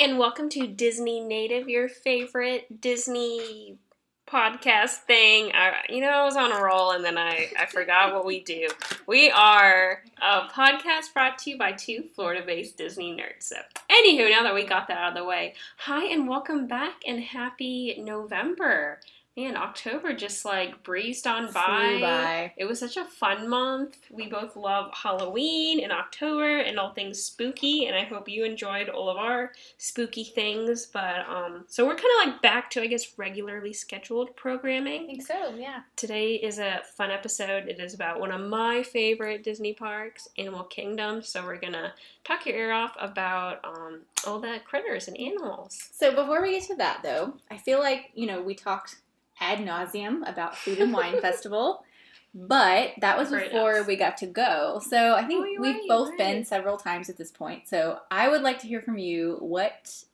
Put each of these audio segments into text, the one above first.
and welcome to Disney Native, your favorite Disney podcast thing. I, you know, I was on a roll and then I, I forgot what we do. We are a podcast brought to you by two Florida based Disney nerds. So, anywho, now that we got that out of the way, hi and welcome back and happy November. Man, October just like breezed on by. By. It was such a fun month. We both love Halloween and October and all things spooky, and I hope you enjoyed all of our spooky things. But um, so we're kind of like back to I guess regularly scheduled I programming. think so, yeah. Today is a fun episode. It is about one of my favorite Disney parks, Animal Kingdom. So we're gonna talk your ear off about um, all the critters and animals. So before we get to that, though, I feel like, you know, we talked ad nauseum about Food and Wine Festival, but that was before we got to go. So I think Oh, we've right, both right. been several times at this point. So I would like to hear from you. What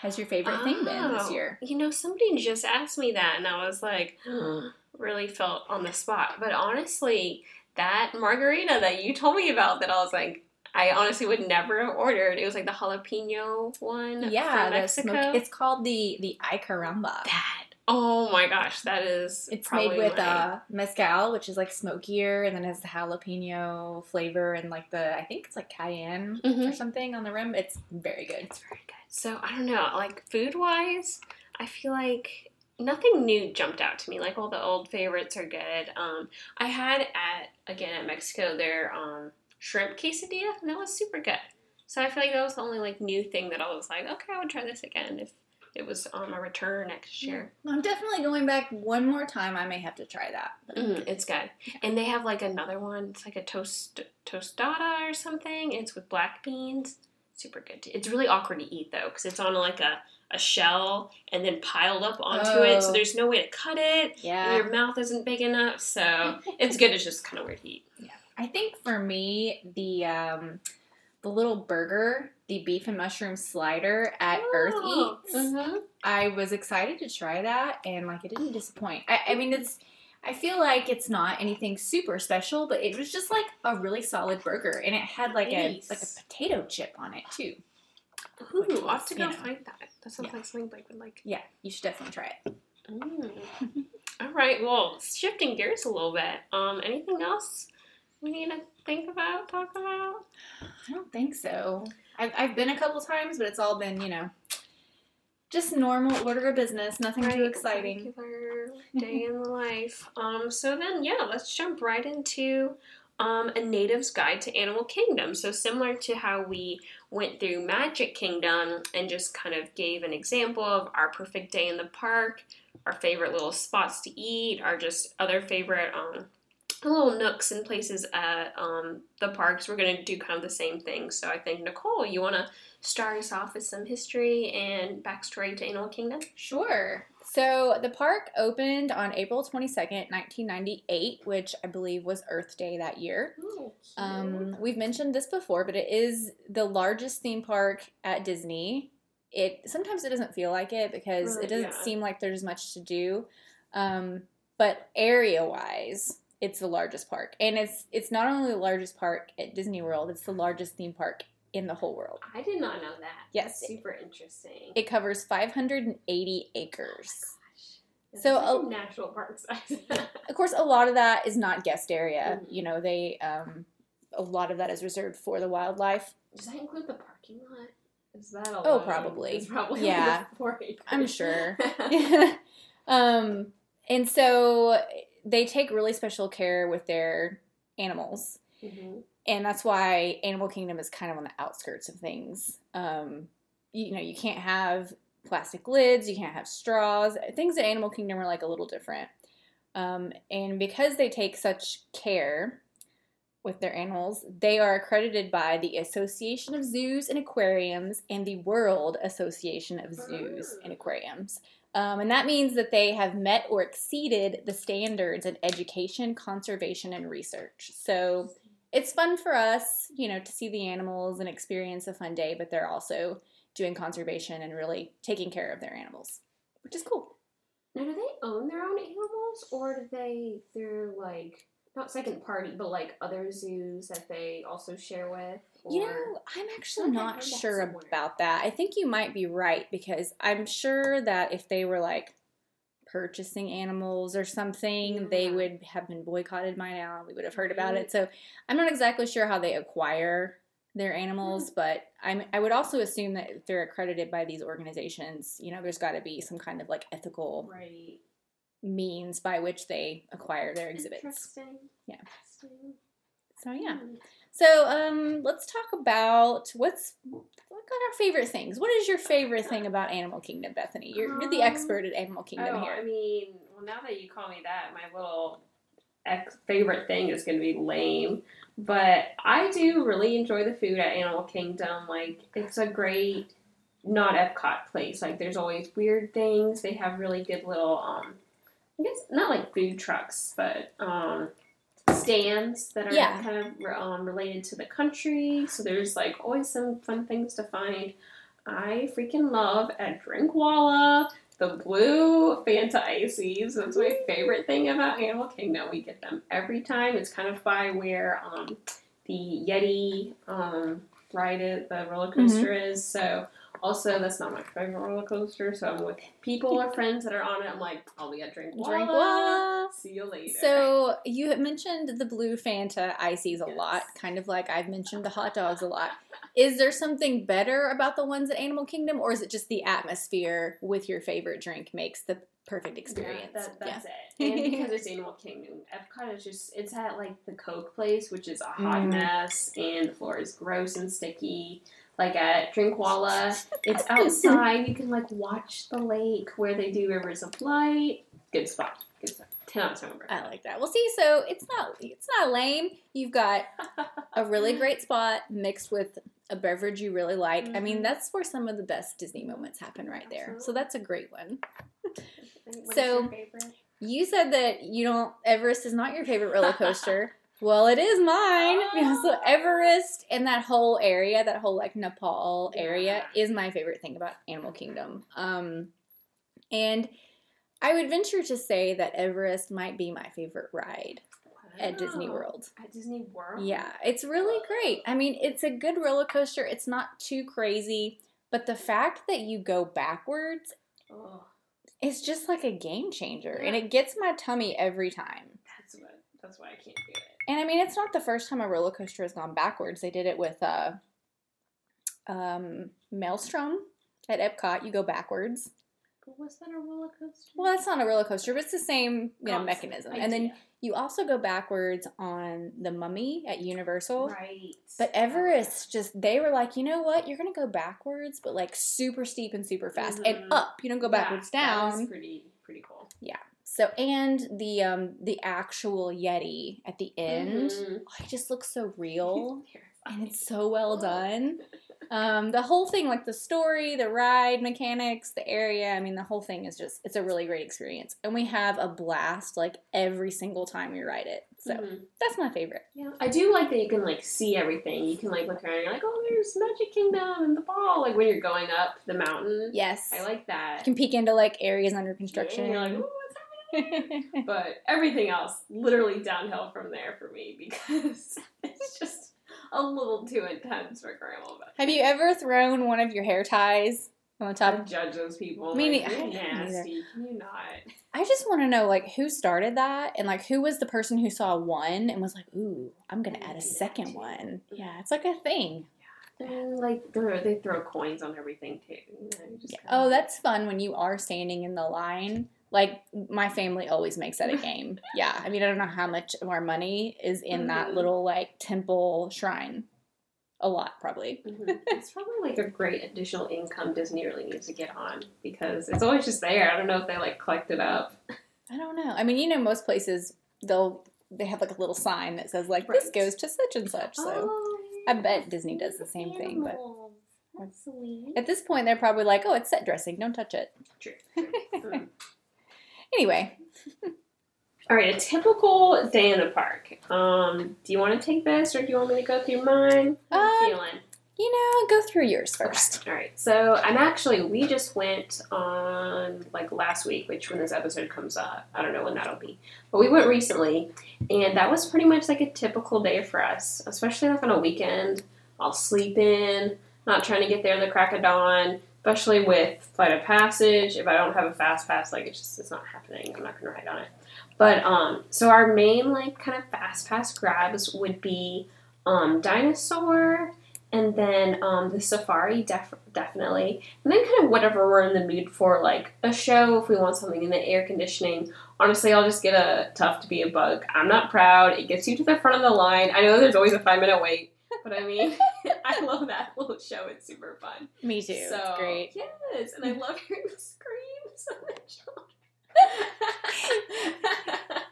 has your favorite thing been this Oh, year? You know, somebody just asked me that, and I was like, really felt on the spot. But honestly, that margarita that you told me about, that I was like, I honestly would never have ordered. It was like the jalapeno one Yeah, Mexico. smoke, it's called the the Ay Caramba. that. Oh my gosh, that is. It's made with my- uh, mezcal, which is like smokier, and then has the jalapeno flavor and like the I think it's like cayenne or Mhm. something on the rim. It's very good. It's very good. So I don't know, like food wise, I feel like nothing new jumped out to me. Like all the old favorites are good. Um, I had at again at Mexico their um, shrimp quesadilla, and that was super good. So I feel like that was the only like new thing that I was like, okay, I would try this again if it was on my return next year. I'm definitely going back one more time. I may have to try that. Mm, it's good. And they have like another one. It's like a toast tostada or something. It's with black beans. Super good. It's really awkward to eat though because it's on like a, a shell and then piled up onto it. So Oh. there's no way to cut it. Yeah. your mouth isn't big enough. So it's good. It's just kind of weird to eat. Yeah. I think for me, the um, the little burger, the beef and mushroom slider at Earth Oh, Eats. mhm. I was excited to try that, and like it didn't disappoint. I, I mean, it's. I feel like it's not anything super special, but it was just like a really solid burger, and it had like Nice. a like a potato chip on it too. Ooh, I'll have to go know. find that. That sounds Yeah. like something Blake would like. Yeah, you should definitely try it. Mm. All right. Well, shifting gears a little bit. Um, anything else we need to think about, talk about? I don't think so. I've, I've been a couple times, but it's all been you know, just normal order of business, nothing too Right, exciting. Regular day in the life. Um, so then, yeah, let's jump right into um, a native's guide to Animal Kingdom. So similar to how we went through Magic Kingdom and just kind of gave an example of our perfect day in the park, our favorite little spots to eat, our just other favorite um, little nooks and places at um, the parks. We're gonna do kind of the same thing. So I think Nicole, you want to start us off with some history and backstory to Animal Kingdom? Sure. So the park opened on April 22nd, 1998, which I believe was Earth Day that year. Um, we've mentioned this before, but it is the largest theme park at Disney. It sometimes it doesn't feel like it because Right, it doesn't yeah. seem like there's much to do. Um, but area wise, it's the largest park, and it's it's not only the largest park at Disney World; it's the largest theme park in the whole world. I did not know that. Yes. That's super interesting. It covers 580 acres. It's so like a- national park size. Of course, a lot of that is not guest area. Mhm. You know, they um, a lot of that is reserved for the wildlife. Does that include the parking lot? Is that Oh, probably. It's probably Yeah. like four acres. I'm sure. um, and so they take really special care with their animals, Mhm. and that's why Animal Kingdom is kind of on the outskirts of things. Um, you, you know, you can't have plastic lids, you can't have straws. Things at Animal Kingdom are like a little different. Um, and because they take such care with their animals, they are accredited by the Association of Zoos and Aquariums and the World Association of Zoos and Aquariums. Um, and that means that they have met or exceeded the standards in education, conservation, and research. So it's fun for us, you know, to see the animals and experience a fun day, but they're also doing conservation and really taking care of their animals, which is cool. Now, do they own their own animals, or do they through like not second party, but like other zoos that they also share with? You know, I'm actually like I not heard that sure about that. I think you might be right because I'm sure that if they were like purchasing animals or something, they would have been boycotted by now we would have heard about mm-hmm. it. So I'm not exactly sure how they acquire their animals, mm-hmm. but I'm, I would also assume that if they're accredited by these organizations, you know, there's got to be some kind of like ethical right. means by which they acquire their exhibits. Interesting. Yeah. Interesting. So yeah. Hmm. So um, let's talk about what's what are our favorite things. What is your favorite thing about Animal Kingdom, Bethany? You're, you're the Um, expert at Animal Kingdom oh, here. I mean, well, now that you call me that, my little ex- favorite thing is going to be lame. But I do really enjoy the food at Animal Kingdom. Like, it's a great, not Epcot place. Like, there's always weird things. They have really good little, um, I guess not like food trucks, but um, stands that are Yeah. kind of um, related to the country. So there's like always some fun things to find. I freaking love at Drinkwallah the blue Fanta ices. That's my favorite thing about Animal Kingdom. We get them every time. It's kind of by where um, the Yeti um, ride it, the roller coaster is. So also that's not my favorite roller coaster. So I'm with people or friends that are on it. I'm like, I'll be at Drinkwallah. Drinkwallah. See you later. So you had mentioned the blue Fanta ices a Yes. lot, kind of like I've mentioned the hot dogs a lot. Is there something better about the ones at Animal Kingdom, or is it just the atmosphere with your favorite drink makes the perfect experience? Yeah, that, that's it. And because it's Animal Kingdom, Epcot is just it's at like the Coke place, which is a hot Mm. mess, and the floor is gross and sticky. Like at Drinkwallah, it's outside. You can like watch the lake where they do Rivers of Light. Good spot. Good spot. Ten out of ten. I like that. Well, see, so it's not it's not lame. You've got a really great spot mixed with a beverage you really like. I mean, Mhm. that's where some of the best Disney moments happen right there. So that's a great one. So-? You said that you don't Everest is not your favorite roller coaster. Well, it is mine. Oh. So Everest and that whole area, that whole like Nepal area Yeah. is my favorite thing about Animal Kingdom. Um and I would venture to say that Everest might be my favorite ride at Disney World. At Disney World. Yeah, it's really great. I mean, it's a good roller coaster. It's not too crazy, but the fact that you go backwards Oh, is just like a game changer, and it gets my tummy every time. that's what. That's why I can't do it. And I mean, it's not the first time a roller coaster has gone backwards. They did it with uh, um, Maelstrom at Epcot. You go backwards. But was that a roller coaster? Well, that's not a roller coaster, but it's the same you know Concept, mechanism. And then you also go backwards on the Mummy at Universal. right. But Everest just they were like, you know what? You're gonna go backwards, but like super steep and super fast Mhm. and up. You don't go backwards Yeah, down. pretty pretty cool. So and the um the actual Yeti at the end, Mhm. oh, it just looks so real and it's so well done. Um, the whole thing, like the story, the ride mechanics, the area. I mean, the whole thing is just it's a really great experience, and we have a blast like every single time we ride it. So Mhm. that's my favorite. Yeah, I do like that you can like see everything. You can like look around. and You're like, oh, there's Magic Kingdom and the ball. Like when you're going up the mountain. Yes, I like that. you can peek into like areas under Yeah, construction. and but everything else, literally downhill from there for me because it's just a little too intense for Grandma. Have you ever thrown one of your hair ties on the top? I judge those people. Me like, You're I don't either. nasty. Can you not? I just want to know like who started that and like who was the person who saw one and was like, "Ooh, I'm gonna add a second one." Yeah, it's like a thing. And like they're- throw coins on everything too. You know, Yeah. Oh, that's fun when you are standing in the line. Like my family always makes that a game. yeah, I mean I don't know how much of our money is in that Mhm. little like temple shrine. A lot, probably. Mhm. It's probably like a great additional income Disney really needs to get on because it's always just there. I don't know if they like collect it up. I don't know. I mean, you know, most places they'll they have like a little sign that says like this goes to such and such. So Oh, I bet Disney does the same thing, but- at this point they're probably like, oh, it's set dressing, don't touch it. True. true. Anyway, All right, a typical day in the park. Um, do you want to take this or do you want me to go through mine? How Um, you feeling? You know, go through yours first. Okay, All right. So I'm actually we just went on like last week, which when this episode comes out, I don't know when that'll be, but we went recently, and that was pretty much like a typical day for us, especially like on a weekend. I'll sleep in, not trying to get there in the crack of dawn. Especially with Flight of Passage, if I don't have a fast pass, like it's just it's not happening. I'm not gonna ride on it. But um, so our main like kind of fast pass grabs would be um, dinosaur, and then um, the safari def- definitely, and then kind of whatever we're in the mood for, like a show if we want something in the air conditioning. Honestly, I'll just get a tough to be a bug. I'm not proud. It gets you to the front of the line. I know there's always a five minute wait, but I mean, I love that little show. It's super fun. Me too. So it's great. yes, and I love hearing the screams of the children.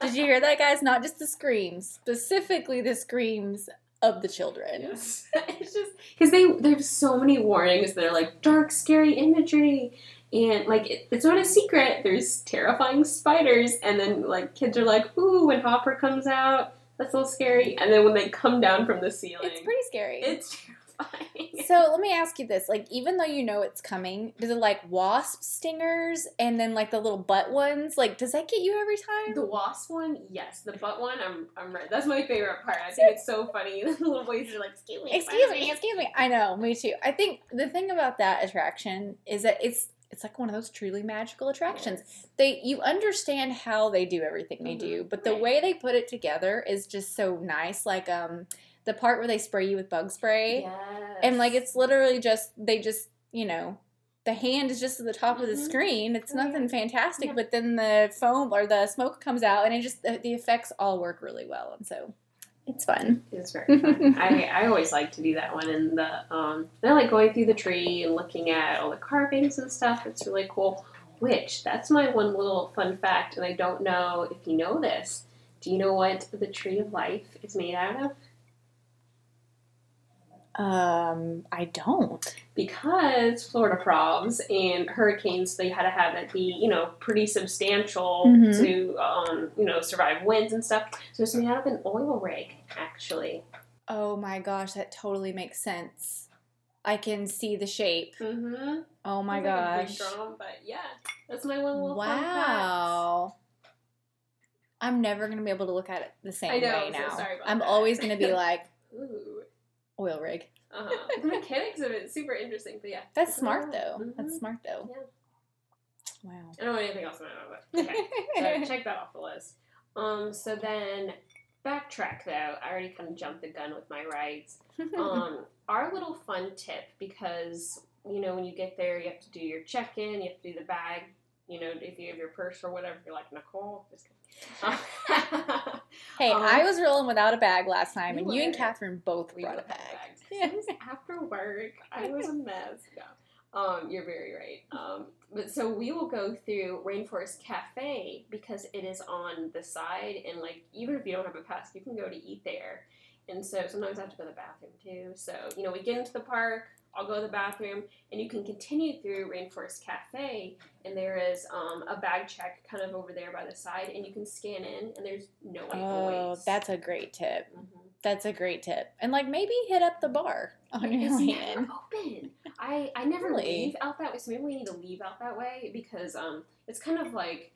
Did you hear that, guys? Not just the screams, specifically the screams of the children. Yes. it's just because they there's so many warnings that are like dark, scary imagery, and like it, it's not a secret. There's terrifying spiders, and then like kids are like, "Ooh!" When Hopper comes out, that's a little scary. And then when they come down from the ceiling, It's pretty scary. it's terrifying. so let me ask you this: like, even though you know it's coming, does it like wasp stingers and then like the little butt ones? Like, does that get you every time? The wasp one, yes. The butt one, I'm, I'm right. That's my favorite part. I think it's so funny. The little boys are like, "Excuse me, excuse me, excuse me. I know, me too. I think the thing about that attraction is that it's it's like one of those truly magical attractions. They you understand how they do everything they do, but the Mm-hmm. Right. way they put it together is just so nice. Like um the part where they spray you with bug spray. Yes. and like it's literally just they just you know the hand is just at the top of the Mhm. screen it's Oh, yeah. nothing fantastic Yeah. but then the foam or the smoke comes out and it just the, the effects all work really well and so it's fun It's very fun. I, I always like to do that one and the um I like going through the tree and looking at all the carvings and stuff. It's really cool. Which that's my one little fun fact, and I don't know if you know this. Do you know what the tree of life is made out of? Um i don't Because Florida probs and hurricanes, they had to have it be you know pretty substantial Mhm. to um you know survive winds and stuff. So it's made out of an oil rig, actually. oh my gosh that totally makes sense i can see the shape Mm-hmm. oh my It's like a big gosh but yeah, that's my one little fun fact. wow i'm never gonna be able to look at it the same know, way so now i'm always gonna be like Ooh. Oil rig Uh-huh. the mechanics of it is super interesting, but yeah. That's smart though. Mhm. That's smart though. Yeah. Wow. I don't know anything else about it, but okay. so check that off the list. Um, so then backtrack though. I already kind of jumped the gun with my rides. Um, our little fun tip because you know when you get there, you have to do your check-in, you have to do the bag. You know, if you have your purse or whatever, you're like Nicole. Just kidding. hey, Um, I was rolling without a bag last time, you and you and were. Catherine both we brought a bag. Yeah. After work. I was a mess. No. Um, you're very right. Um, but so we will go through Rainforest Cafe because it is on the side, and like even if you don't have a pass, you can go to eat there. And so sometimes I have to go to the bathroom too. So you know, we get into the park. I'll go to the bathroom, and you can continue through Rainforest Cafe, and there is um, a bag check kind of over there by the side, and you can scan in, and there's no Oh, that's a great tip. Mhm. That's a great tip. And like maybe hit up the bar on your It's way never in. open. I I never Really? leave out that way, so maybe we need to leave out that way because um it's kind of like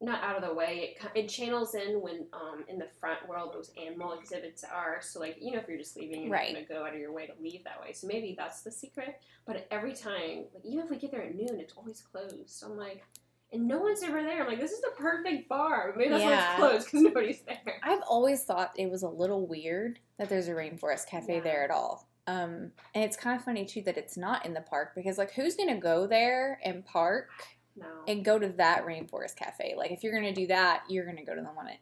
not out of the way. It it channels in when um in the front world those animal exhibits are. So like you know if you're just leaving, you're Right. not gonna go out of your way to leave that way. So maybe that's the secret. But every time, like even if we get there at noon, it's always closed. So I'm like. And no one's ever there. I'm like, this is the perfect bar. Maybe that's why it's closed because nobody's there. I've always thought it was a little weird that there's a rainforest cafe Yeah. there at all. Um, and it's kind of funny too that it's not in the park because like who's gonna go there and park No. and go to that rainforest cafe? Like if you're gonna do that, you're gonna go to the one at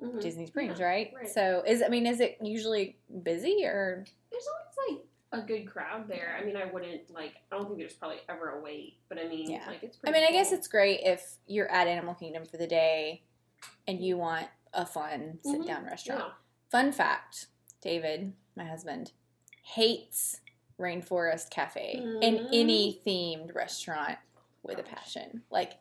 Mhm. Disney Springs, Yeah, right? right. So is I mean, is it usually busy or There's always like a good crowd there. I mean, I wouldn't like. I don't think there's probably ever a wait, but I mean, Yeah. like it's. I mean, I guess it's great if you're at Animal Kingdom for the day and you want a fun sit Mhm. down restaurant. Yeah. Fun fact David, my husband, hates Rainforest Cafe in Mhm. any themed restaurant with a passion. Like,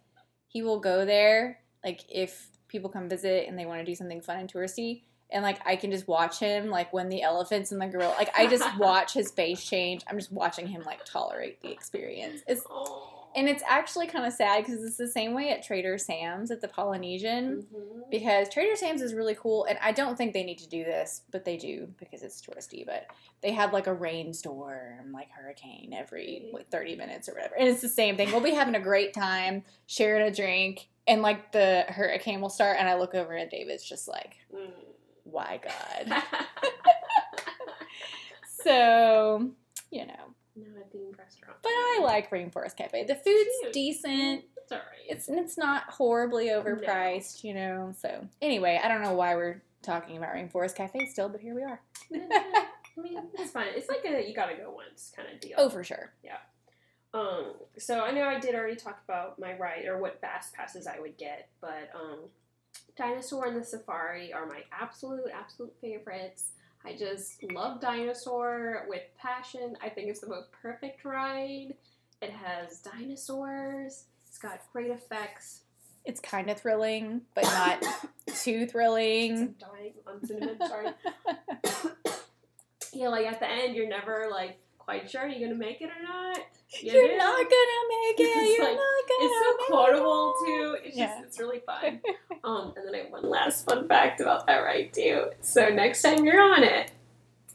he will go there, like, if people come visit and they want to do something fun and touristy, and like I can just watch him like when the elephants and the gorilla like I just watch his face change. I'm just watching him like tolerate the experience. It's Oh. And it's actually kind of sad because it's the same way at Trader Sam's at the Polynesian Mhm. because Trader Sam's is really cool and I don't think they need to do this, but they do because it's touristy. But they have like a rainstorm, like hurricane every like 30 minutes or whatever. And it's the same thing. We'll be having a great time, sharing a drink, and like the hurricane will start and I look over and David's just like, Mm. why God? So, you know. Not a themed restaurant. But I like Rainforest Cafe. The food's Cute. decent. It's alright. It's it's not horribly overpriced, you know. So anyway, I don't know why we're talking about Rainforest Cafe still, but here we are. I mean, it's fine. It's like a you gotta go once kind of deal. Oh, for sure. Yeah. Um, so I know I did already talk about my ride or what fast passes I would get, but um, Dinosaur and the Safari are my absolute, absolute favorites. I just love Dinosaur with passion. I think it's the most perfect ride. It has dinosaurs. It's got great effects. It's kind of thrilling, but not too thrilling. dying on cinnamon. Sorry. yeah, like at the end, you're never like quite sure you're gonna make it or not. You You're do. not gonna make it. It's You're like- not gonna. It's so quotable it. too. It's Yeah. just it's really fun. um, and then I have one last fun fact about that ride too. So next time you're on it,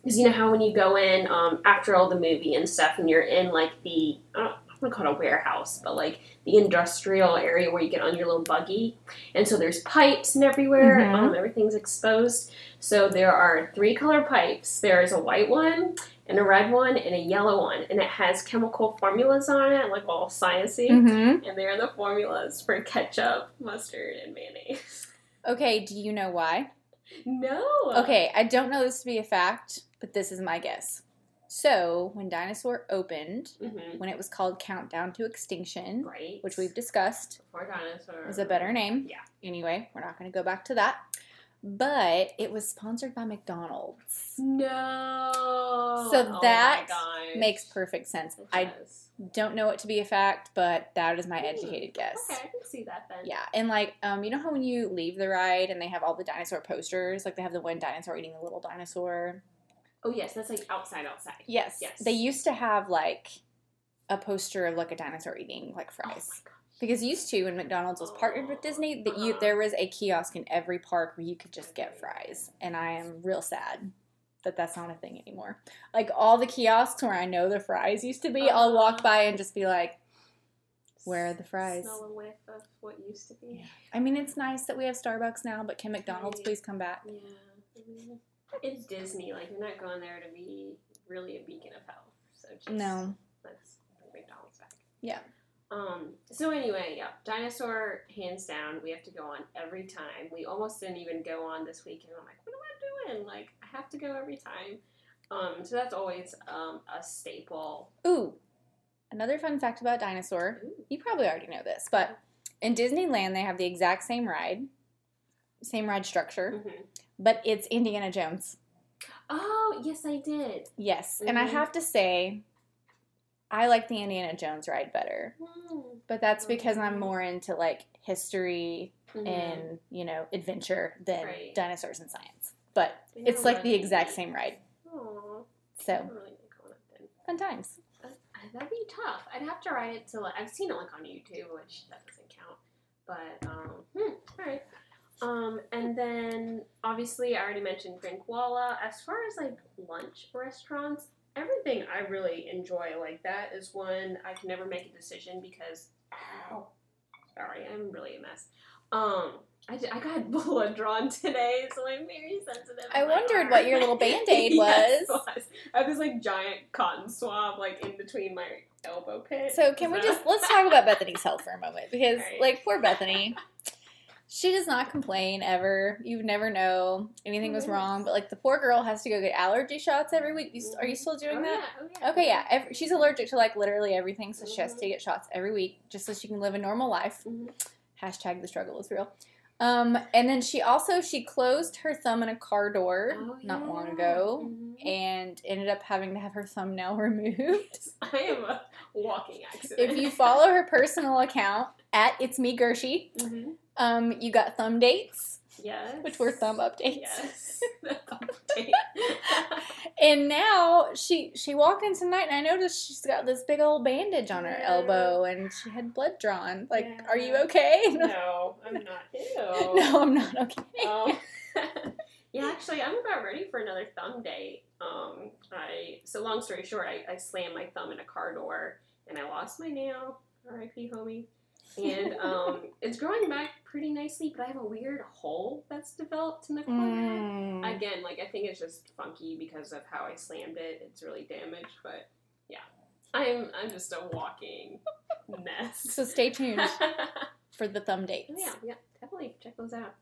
because you know how when you go in um, after all the movie and stuff, and you're in like the I don't, I'm gonna call it a warehouse, but like the industrial area where you get on your little buggy, and so there's pipes and everywhere. Mhm. Um, everything's exposed. So there are three color pipes. There is a white one. And a red one and a yellow one, and it has chemical formulas on it, like all sciencey Mhm. and they're the formulas for ketchup, mustard, and mayonnaise. Okay. Do you know why? No. Okay, I don't know this to be a fact, but this is my guess. So when Dinosaur opened, Mm-hmm. when it was called Countdown to Extinction, Right. which we've discussed, Before dinosaur. is a better name. Yeah. Anyway, we're not going to go back to that. But it was sponsored by McDonald's. No. So Oh that gosh. Makes perfect sense. I don't know it to be a fact, but that is my educated guess. Okay, I can see that then. Yeah, and like, um, you know how when you leave the ride and they have all the dinosaur posters, like they have the one dinosaur eating the little dinosaur. Oh yes, that's like outside, outside. Yes, Yes. They used to have like a poster of like a dinosaur eating like Oh my fries. gosh. Because used to when McDonald's was partnered with Disney, that you Uh-huh. there was a kiosk in every park where you could just get fries, and I am real sad that that's not a thing anymore. Like all the kiosks where I know the fries used to be, I'll walk by and just be like, Where are the fries? Smell a whiff of what used to be. I mean, it's nice that we have Starbucks now, but can McDonald's Right. please come back? Yeah. I mean, it's Disney. Like you're not going there to be really a beacon of health. So just No. let's bring McDonald's back. Yeah. Um. So anyway, yeah, dinosaur hands down. We have to go on every time. We almost didn't even go on this weekend. I'm like, what am I doing? Like, I have to go every time. Um. So that's always um a staple. Ooh, another fun fact about Dinosaur. Ooh. You probably already know this, but in Disneyland, they have the exact same ride, same ride structure, Mhm. but it's Indiana Jones. Oh yes, I did. Yes, and I Mhm. have to say, I like the Indiana Jones ride better, but that's because I'm more into like history Mhm. and you know adventure than Right. dinosaurs and science. But They it's like the exact same ride. Aw, I So really like going up then. fun times. Uh, That'd be tough. I'd have to ride it to like I've seen it like on YouTube, which that doesn't count. But um, hmm, all right. Um, and then obviously I already mentioned Drinkwallah. As far as like lunch restaurants, everything I really enjoy like that is one I can never make a decision because ow, sorry, I'm really a mess. Um, I, I got blood drawn today, so I'm very sensitive. I wondered what your little Band-Aid Yes, was. was. I have this like giant cotton swab like in between my elbow pit. So can we just let's talk about Bethany's health for a moment because Alright. like poor Bethany, she does not complain ever. You never know anything was wrong, but like the poor girl has to go get allergy shots every week. You, st- are you still doing oh, that? Yeah, oh, yeah. Okay, yeah. Every, she's allergic to like literally everything, so she has to get shots every week just so she can live a normal life. Mhm. Hashtag the struggle is real. Um, and then she also she closed her thumb in a car door Oh, not long ago Mhm. and ended up having to have her thumbnail removed. I am a walking accident. if you follow her personal account at it's me Gershie, Mhm. Um, you got thumb dates Yes. which were thumb updates. Yes. Thumb update. And now she she walked in tonight, and I noticed she's got this big old bandage on her Yeah. elbow, and she had blood drawn. Like, Yeah. are you okay? no, I'm not. Ew. no, I'm not okay. Um, yeah, actually, I'm about ready for another thumb date. Um, I so long story short, I, I slammed my thumb in a car door and I lost my nail. R.I.P. homie. And um, it's growing back pretty nicely, but I have a weird hole that's developed in the corner. Mm. Again, like I think it's just funky because of how I slammed it. It's really damaged, but yeah, I'm I'm just a walking mess. So stay tuned for the thumb dates. Yeah, yeah, definitely check those out.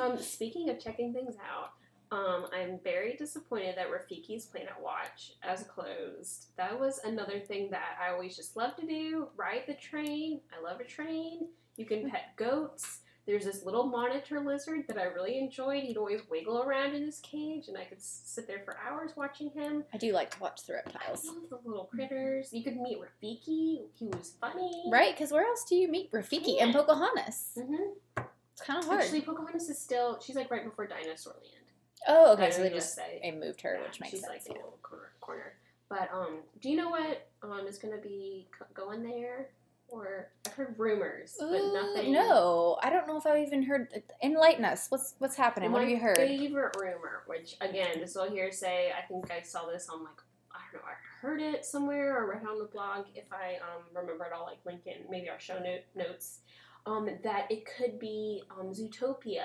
um, speaking of checking things out, um, I'm very disappointed that Rafiki's Planet Watch has closed. That was another thing that I always just love to do. Ride the train. I love a train. You can pet goats. There's this little monitor lizard that I really enjoyed. He'd always wiggle around in his cage, and I could sit there for hours watching him. I do like to watch the I reptiles. love the little critters. You could meet Rafiki. He was funny. Right? Because where else do you meet Rafiki and Yeah. Pocahontas? hmm It's kind of hard. Actually, Pocahontas is still. She's like right before Dinosaur Land. Oh, okay. So they just USA. they moved her, Yeah, which makes she's sense. like in a little corner, corner. But um, do you know what um is gonna be going there? Or I've heard rumors, but Ooh, nothing. No, I don't know if I've even heard. Enlighten us. What's what's happening? what have you heard? favorite rumor, which again, this is all hearsay. I think I saw this on like I don't know, I heard it somewhere or read it on the blog. If I um remember it, I'll like link in maybe our show note notes. Um, that it could be um Zootopia.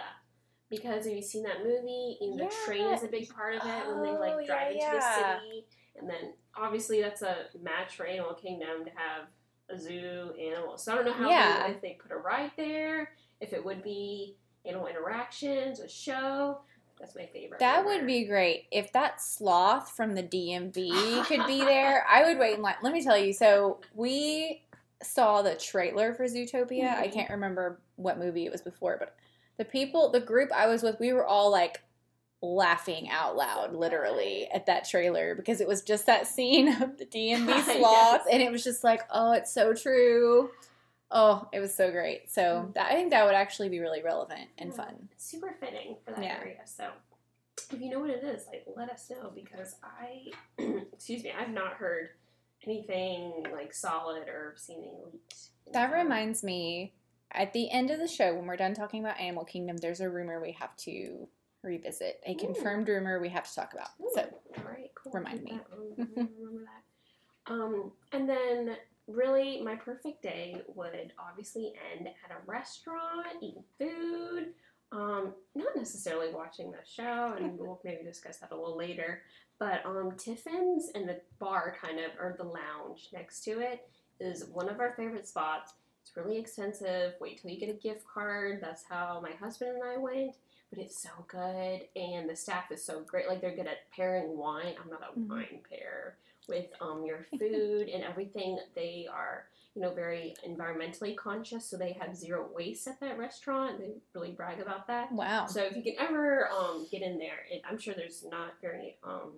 Because have you seen that movie? And the train is a big part of it when they Oh, like drive yeah, into yeah. the city. And then obviously that's a match for Animal Kingdom to have a zoo animal. So I don't know how Yeah. if they put a ride there, if it would be animal interactions, a show. That's my favorite. That rumor. would be great if that sloth from the DMV could be there. I would wait in line. Let me tell you. So we saw the trailer for Zootopia. I Mhm. can't remember what movie it was before, but the people, the group I was with, we were all like laughing out loud, literally, at that trailer because it was just that scene of the DMV Yes. sloth, and it was just like, oh, it's so true. Oh, it was so great. So Mm. that, I think that would actually be really relevant and Yeah. fun. Super fitting for that Yeah. area. So if you know what it is, like let us know because I, excuse me, I've not heard anything like solid or seen any leaked. That reminds me, at the end of the show, when we're done talking about Animal Kingdom, there's a rumor we have to revisit. A Ooh. confirmed rumor we have to talk about. Ooh, So, all right, cool. remind me. remember that. Um, and then really, my perfect day would obviously end at a restaurant, eating food. Um, not necessarily watching the show, and we'll maybe discuss that a little later. But um, Tiffin's and the bar, kind of, or the lounge next to it, is one of our favorite spots. It's really expensive. Wait till you get a gift card. That's how my husband and I went. But it's so good, and the staff is so great. Like they're good at pairing wine. I'm not a Mhm. wine pair with um your food and everything. They are you know very environmentally conscious, so they have zero waste at that restaurant. They really brag about that. wow. So if you can ever um, get in there, it, I'm sure there's not very um,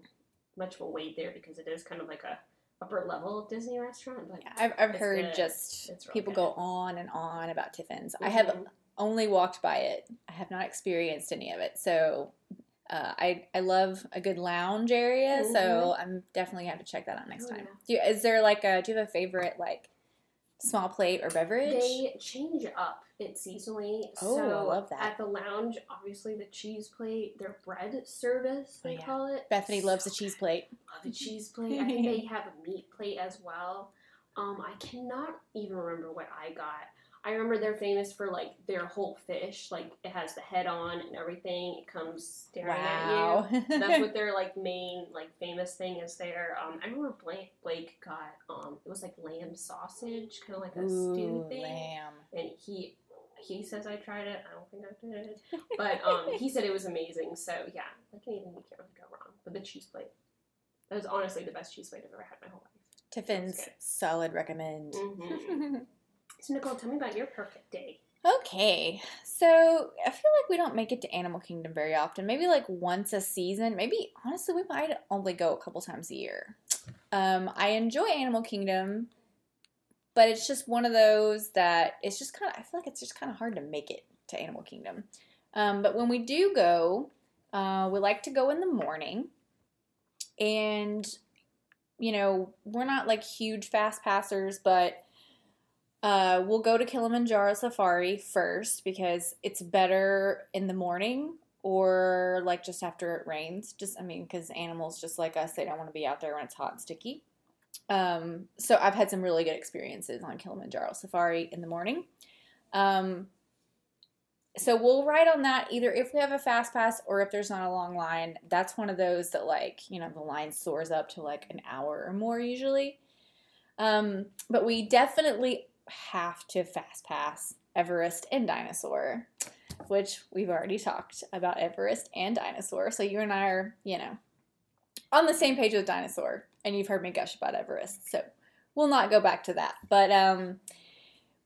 much of a wait there because it is kind of like a upper level Disney restaurant. But Yeah, I've, I've heard good. just people good. go on and on about Tiffin's. I have Mhm. only walked by it. I have not experienced any of it. So uh, I I love a good lounge area. So I'm definitely gonna have to check that out next Mm-hmm. Oh, time. yeah. Do you, is there like a do you have a favorite like small plate or beverage? They change up it seasonally. Oh, so I love that. At the lounge, obviously the cheese plate, their bread service, Oh, they yeah. call it. Bethany loves a So cheese plate. love a cheese plate. I think they have a meat plate as well. Um, I cannot even remember what I got. I remember they're famous for like their whole fish, like it has the head on and everything. It comes staring at you. Wow. That's what their like main like famous thing is there. Um, I remember Blake, Blake got um, it was like lamb sausage, kind of like a stew Ooh, thing, lamb. and he he says I tried it. I don't think I did, but um, he said it was amazing. So yeah, like anything, you can't really go wrong. But the cheese plate, that was honestly the best cheese plate I've ever had in my whole life. Tiffin's solid recommend. Mm-hmm. So Nicole, tell me about your perfect day. Okay, so I feel like we don't make it to Animal Kingdom very often. Maybe like once a season. Maybe honestly, we might only go a couple times a year. Um, I enjoy Animal Kingdom, but it's just one of those that it's just kind of. I feel like it's just kind of hard to make it to Animal Kingdom. Um, but when we do go, uh, we like to go in the morning. And, you know, we're not like huge fast passers, but uh, we'll go to Kilimanjaro Safari first because it's better in the morning or like just after it rains. Just, I mean, because animals just like us, they don't want to be out there when it's hot and sticky. Um, so I've had some really good experiences on Kilimanjaro Safari in the morning. Um, so we'll ride on that either if we have a fast pass or if there's not a long line. That's one of those that like you know the line soars up to like an hour or more usually. Um, but we definitely have to fast pass Everest and Dinosaur, which we've already talked about Everest and Dinosaur. So you and I are you know on the same page with Dinosaur, and you've heard me gush about Everest. So we'll not go back to that, but um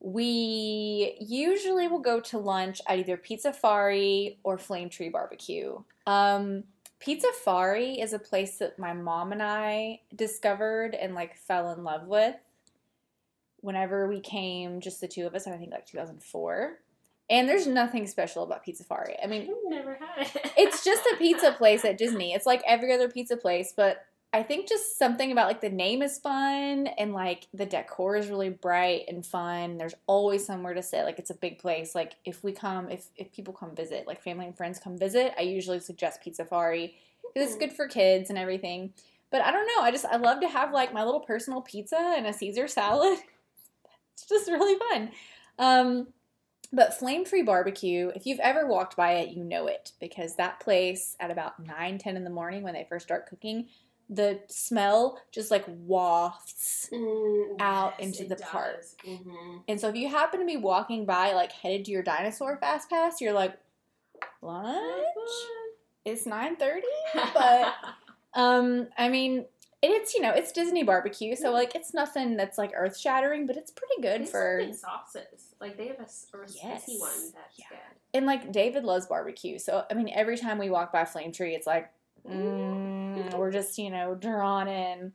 we usually will go to lunch at either Pizzafari or Flame Tree Barbecue. Um, Pizzafari is a place that my mom and I discovered and like fell in love with whenever we came, just the two of us, I think like 2004. And there's nothing special about Pizzafari. I mean, I've never had it. it's just a pizza place at Disney. It's like every other pizza place, but I think just something about like the name is fun and like the decor is really bright and fun. There's always somewhere to sit. Like it's a big place. Like if we come, if if people come visit, like family and friends come visit, I usually suggest Pizzafari because it's hmm. good for kids and everything. But I don't know. I just I love to have like my little personal pizza and a Caesar salad. it's just really fun. Um, but Flame Tree Barbecue, if you've ever walked by it, you know it because that place at about 9, 10 in the morning when they first start cooking, the smell just like wafts Mm, out yes, into the does. park. Mhm. And so if you happen to be walking by, like headed to your dinosaur fast pass, you're like, lunch? It's 9.30? But, um, I mean, it's, you know, it's Disney barbecue, so like it's nothing that's like earth shattering, but it's pretty good for, sauces. Like they have a Yes. spicy one that's Yeah. good. and like David loves barbecue. So, I mean, every time we walk by Flame Tree, it's like, mm, we're just, you know, drawn in.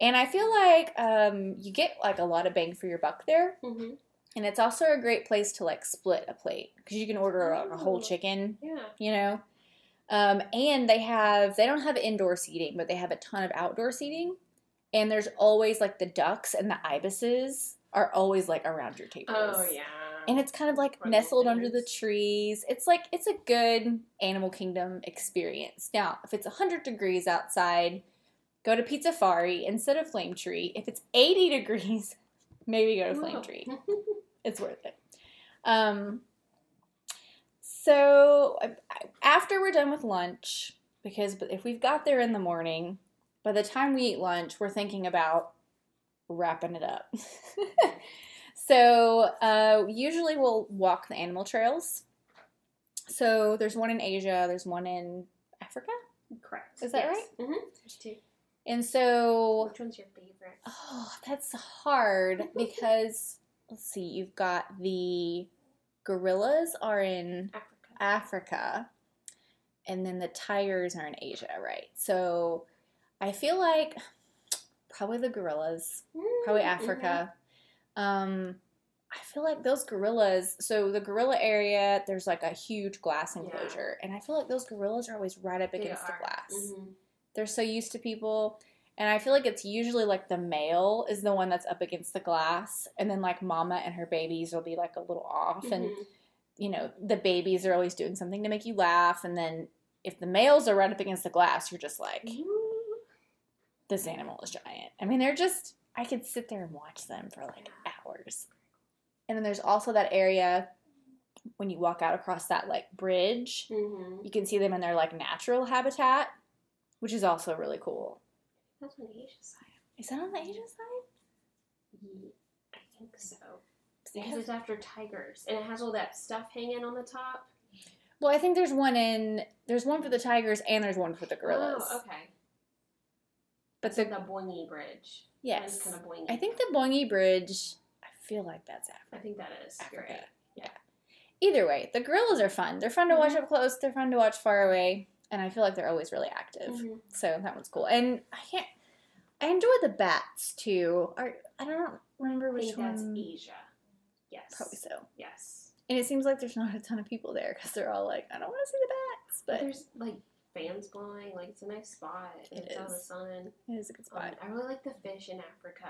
And I feel like um, you get like a lot of bang for your buck there. Mm-hmm. And it's also a great place to like split a plate because you can order a, a whole chicken, Yeah. you know. Um, and they have they don't have indoor seating, but they have a ton of outdoor seating. And there's always like the ducks and the ibises are always like around your tables. Oh yeah. And it's kind of like nestled under the trees. It's like it's a good Animal Kingdom experience. Now, if it's 100 degrees outside, go to Pizzafari instead of Flame Tree. If it's 80 degrees, maybe go to Flame Whoa. Tree it's worth it. Um, so I- after we're done with lunch, because if we've got there in the morning, by the time we eat lunch, we're thinking about wrapping it up. so uh, usually we'll walk the animal trails. So there's one in Asia, there's one in Africa, Correct. Is that right? Mm-hmm. There's two. and so Which one's your favorite? Oh, that's hard because let's see, you've got the gorillas are in Africa. Africa and then the tigers are in Asia, right? So I feel like probably the gorillas, probably Mm, Africa. Um I feel like those gorillas, so the gorilla area, there's like a huge glass Yeah. enclosure. And I feel like those gorillas are always right up against the glass Mhm. they're so used to people and i feel like it's usually like the male is the one that's up against the glass and then like mama and her babies will be like a little off and Mhm. You know the babies are always doing something to make you laugh and then if the males are right up against the glass you're just like this animal is giant i mean they're just i could sit there and watch them for like hours and then there's also that area when you walk out across that like bridge Mhm. you can see them in their like natural habitat which is also really cool That's on the Asia side. is that on the asia side I think so. Because it's after tigers, and it has all that stuff hanging on the top. Well, I think there's one in there's one for the tigers and there's one for the gorillas. Oh, okay. But So the the Boingy Bridge. yes, kind of boingy. I think the Boingy Bridge. I feel like that's Africa. I think that is. Africa. right. Yeah. Either way, the gorillas are fun. They're fun to watch Mhm. up close. They're fun to watch far away, and I feel like they're always really active. Mhm. So that one's cool. And I can't. I enjoy the bats too. Are I don't remember I which think that's one. Asia. Yes. Probably so. Yes. And it seems like there's not a ton of people there because they're all like, I don't want to see the bats. But there's like fans blowing. Like it's a nice spot. It it's out in the sun. it is a good Um, spot. I really like the fish in Africa.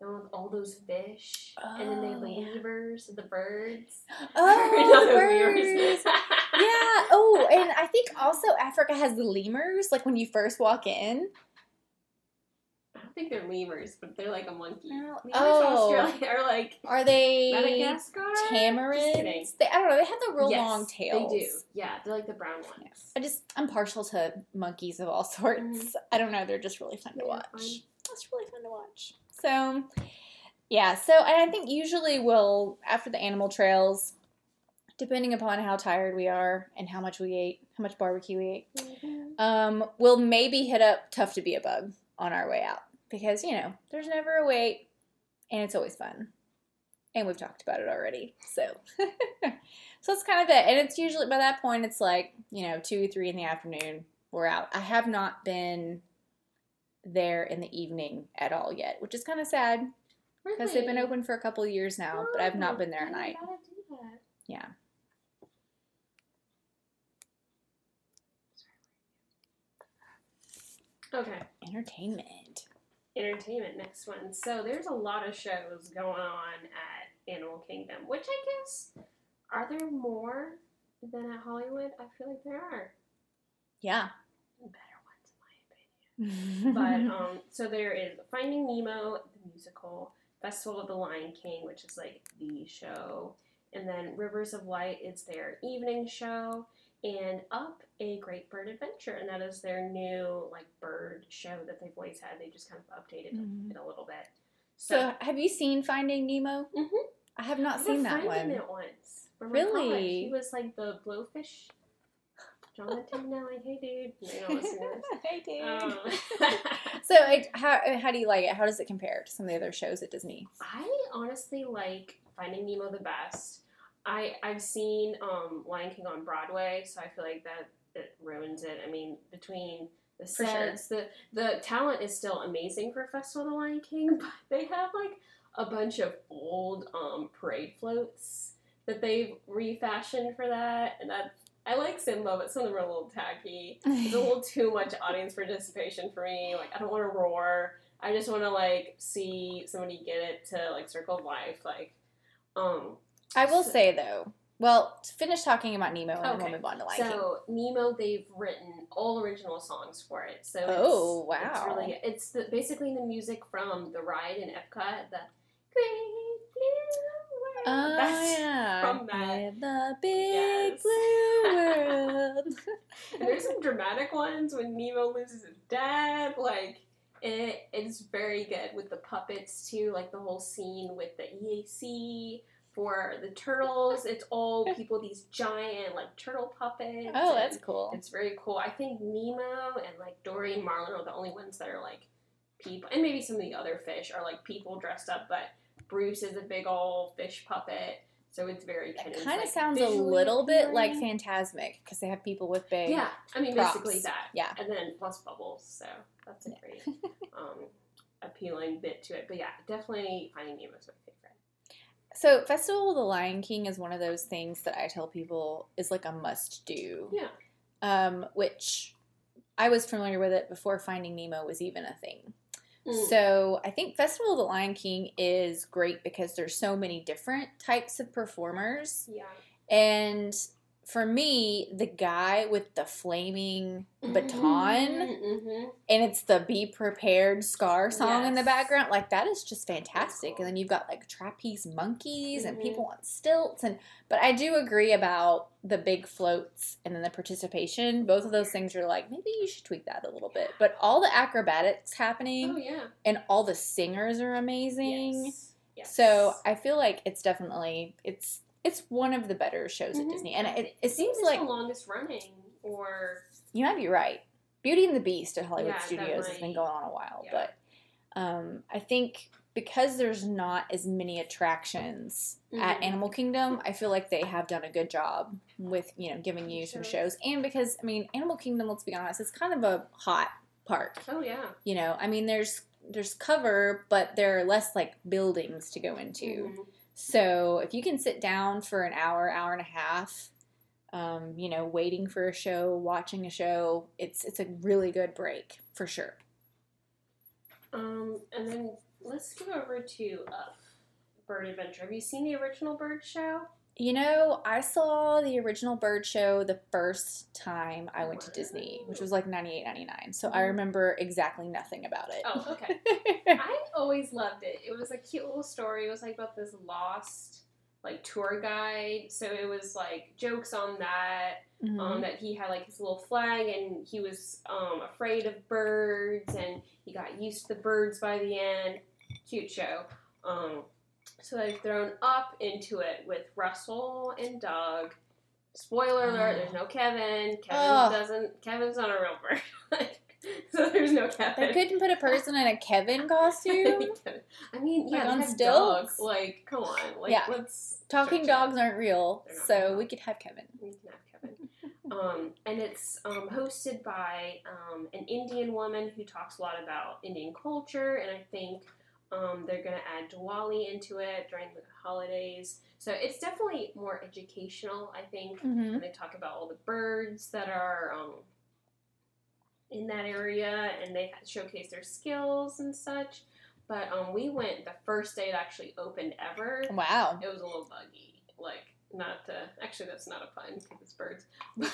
The one with all those fish, and then they have the Oh, yeah. weavers, the birds. Oh, the birds. yeah. Oh, and I think also Africa has the lemurs. Like when you first walk in. I think they're lemurs, but they're like a monkey. No. Lemurs Oh. Australia are like Are they Madagascar. Tamarins? They, I don't know. They have the real Yes, long tails. They do. Yeah, they're like the brown ones. I just I'm partial to monkeys of all sorts. Mhm. I don't know. They're just really fun to watch. fun. It's really fun to watch. So, yeah. So, I think usually we'll after the animal trails, depending upon how tired we are and how much we ate, how much barbecue we ate, Mm-hmm. um, we'll maybe hit up Tough to Be a Bug on our way out because you know there's never a wait, and it's always fun. And we've talked about it already, so so that's kind of it. And it's usually by that point it's like you know two, three in the afternoon. We're out. I have not been there in the evening at all yet, which is kind of sad because they've been open for a couple of years now, but I've not oh, been there at Oh, night. Gotta do that. Yeah. Okay. Entertainment. Entertainment, next one. So there's a lot of shows going on at Animal Kingdom, which I guess are there more than at Hollywood? I feel like there are Yeah. better ones in my opinion. But um, so there is Finding Nemo, the musical, Festival of the Lion King, which is like the show, and then Rivers of Light is their evening show, and Up a Great Bird Adventure, and that is their new like bird show that they've always had. They just kind of updated Mhm. it a little bit. so, have you seen Finding Nemo? Mhm. I have not I seen that one. it once. my college. Really? He was like the blowfish. Jonathan Nelly, hey dude. You know, listen to this. hey, dude. Um, so, it, how how do you like it? How does it compare to some of the other shows at Disney? I honestly like Finding Nemo the best. I I've seen um, Lion King on Broadway, so I feel like that it ruins it. I mean, between the For sure. sets, the the talent is still amazing for Festival of the Lion King, but they have like a bunch of old um, parade floats that they've refashioned for that, and that I like Simba, but some of them are a little tacky. It's a little too much audience participation for me. Like I don't want to roar. I just want to like see somebody get it to like Circle of Life. Like, um, I will So- say though. Well, to finish talking about Nemo, and then we'll move on to Lion King. so Nemo, they've written all original songs for it. So Oh, it's, It's really it's the, basically the music from the ride in Epcot. The Great Blue World. Oh That's- yeah, from that. With the big Yes. blue world. And there's some dramatic ones when Nemo loses his dad. Like it, it's very good with the puppets too. Like the whole scene with the EAC for the turtles. It's all people these giant like turtle puppets. oh, that's cool. It's very cool. I think Nemo and like Dory and Marlin are the only ones that are like people, and maybe some of the other fish are like people dressed up. But Bruce is a big old fish puppet. So it's very kind It of kind of like, sounds a little bit like. Fantasmic because they have people with big. Yeah, I mean props. basically that. Yeah. And then plus bubbles, so that's a Yeah. great um, appealing bit to it. But yeah, definitely Finding Nemo is my. So, Festival of the Lion King is one of those things that I tell people is like a must do. Yeah. Um, which I was familiar with it before Finding Nemo was even a thing. Mm. So I think Festival of the Lion King is great because there's so many different types of performers. Yeah. And for me, the guy with the flaming baton Mm-hmm. and it's the Be Prepared Scar song in the background, like that is just fantastic. And then you've got like trapeze monkeys and Mhm. people on stilts and but I do agree about the big floats and then the participation. Both of those things are like maybe you should tweak that a little bit. But all the acrobatics happening Oh yeah. and all the singers are amazing. Yes. Yes. So I feel like it's definitely it's it's one of the better shows at Mhm. Disney, and it, it seems it's like the longest running, or you might be right. Beauty and the Beast at Hollywood Yeah, Studios has been going on a while, yeah. but um, I think because there's not as many attractions at Mhm. Animal Kingdom, I feel like they have done a good job with you know giving you some shows, and because I mean Animal Kingdom, let's be honest, it's kind of a hot park. oh yeah. You know, I mean there's there's cover, but there are less like buildings to go into. Mhm. So if you can sit down for an hour, hour and a half, um, you know, waiting for a show, watching a show, it's it's a really good break for sure. Um, and then let's go over to uh, Bird Adventure. Have you seen the original Bird show? You know, I saw the original Bird Show the first time I went to Disney, which was like 98, 99. So I Mhm. remember exactly nothing about it. Oh, okay. I always loved it. It was a cute little story. It was like about this lost like tour guide. So it was like jokes on that. Mhm. Um, that he had like his little flag and he was um afraid of birds and he got used to the birds by the end. Cute show. Um, so they've thrown up into it with Russell and Doug. Spoiler alert: There's no Kevin. Kevin Oh. doesn't. Kevin's not a real bird. so there's no Kevin. They couldn't put a person in a Kevin costume. I mean, yeah, Like on stilts? dogs. Like, come on, like Yeah. let's Talking dogs aren't real, so real. we could have Kevin. We can have Kevin. Um, and it's um, hosted by um, an Indian woman who talks a lot about Indian culture, and I think um, they're going to add Diwali into it during the holidays. So it's definitely more educational, I think. Mm-hmm. They talk about all the birds that are um, in that area, and they showcase their skills and such. But um, we went the first day it actually opened ever. Wow. It was a little buggy. Like, not to. Actually, that's not a pun because it's birds. But,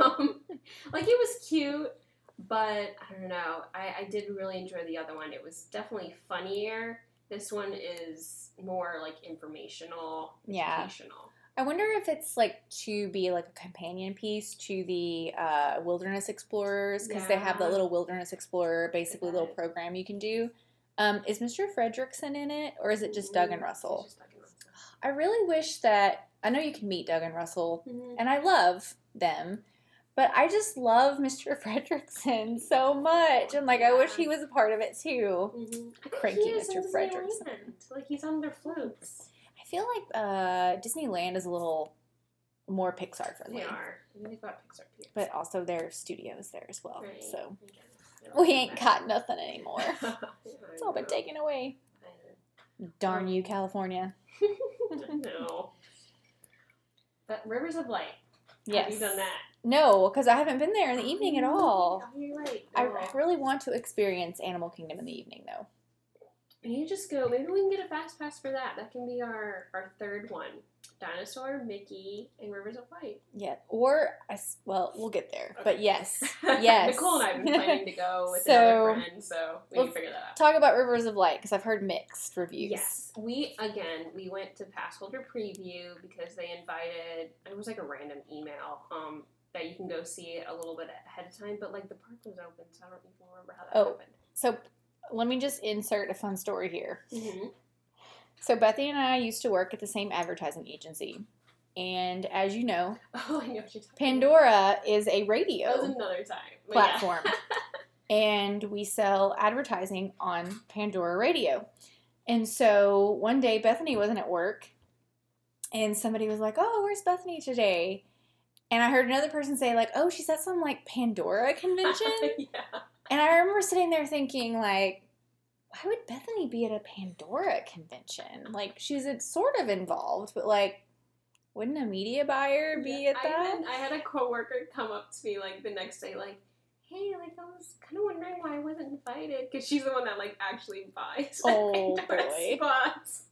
um, like, it was cute, but I don't know. I, I did really enjoy the other one. It was definitely funnier. This one is more like informational, Yeah. educational. I wonder if it's like to be like a companion piece to the uh, Wilderness Explorers because they have the Yeah. little Wilderness Explorer, basically little program you can do. Um, is Mr. Fredrickson in it, or is it just Doug and Ooh, Russell? it's just Doug and Russell. I really wish that I know you can meet Doug and Russell, Mhm. and I love them, but I just love Mr. Fredrickson so much. I'm like, I wish he was a part of it too. Mhm. Cranky Mr. Fredrickson. Like he's on their floats. I feel like uh, Disneyland is a little more Pixar friendly. They are. They've got Pixar here. but also their studios there as well. Right. So I guess. They don't we ain't got nothing anymore. It's all been taken away. Darn you, California. I know. But Rivers of Light. Yes. Have you done that? No, because I haven't been there in the evening at all. You're right. I really want to experience Animal Kingdom in the evening, though. You just go. Maybe we can get a fast pass for that. That can be our our third one. Dinosaur, Mickey, and Rivers of Light. Yeah, or I, well, we'll get there. But yes, Yes. Nicole and I have been planning to go with So- another friend, so we Well, can figure that out. talk about Rivers of Light because I've heard mixed reviews. Yes, we again we went to Passholder preview because they invited. It was like a random email um, that you can go see it a little bit ahead of time, but like the park was open, so I don't even remember how that Oh. happened. So let me just insert a fun story here. Mm-hmm. So Bethany and I used to work at the same advertising agency, and as you know, Oh, know what you're talking. Pandora is a radio. That another time but yeah. platform. and we sell advertising on Pandora Radio. And so one day Bethany wasn't at work and somebody was like, "Oh, where's Bethany today?" And I heard another person say like, "Oh, she's at some like Pandora convention." yeah. and I remember sitting there thinking like, why would Bethany be at a Pandora convention? Like she's sort of involved, but like wouldn't a media buyer be at I that? had, I had a coworker come up to me like the next day, like, "Hey, like I was kind of wondering why I wasn't invited because she's the one that like actually buys Oh, Pandora boy. spots."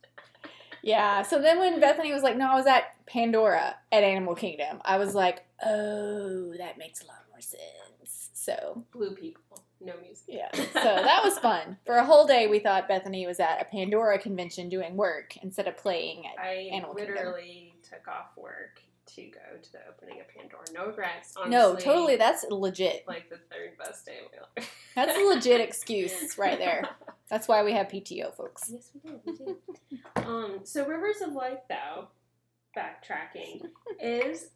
Yeah. So then when Bethany was like, "No, I was at Pandora at Animal Kingdom," I was like, "Oh, that makes a lot more sense." So Blue people, no music. yeah. So that was fun. For a whole day, we thought Bethany was at a Pandora convention doing work instead of playing at. I Animal Kingdom. literally took off work to go to the opening of Pandora. No regrets. no, totally. That's legit. like the third best day of my life. That's a legit excuse right there. That's why we have PTO, folks. Yes, we did. We did. um, so Rivers of Light, though, backtracking, is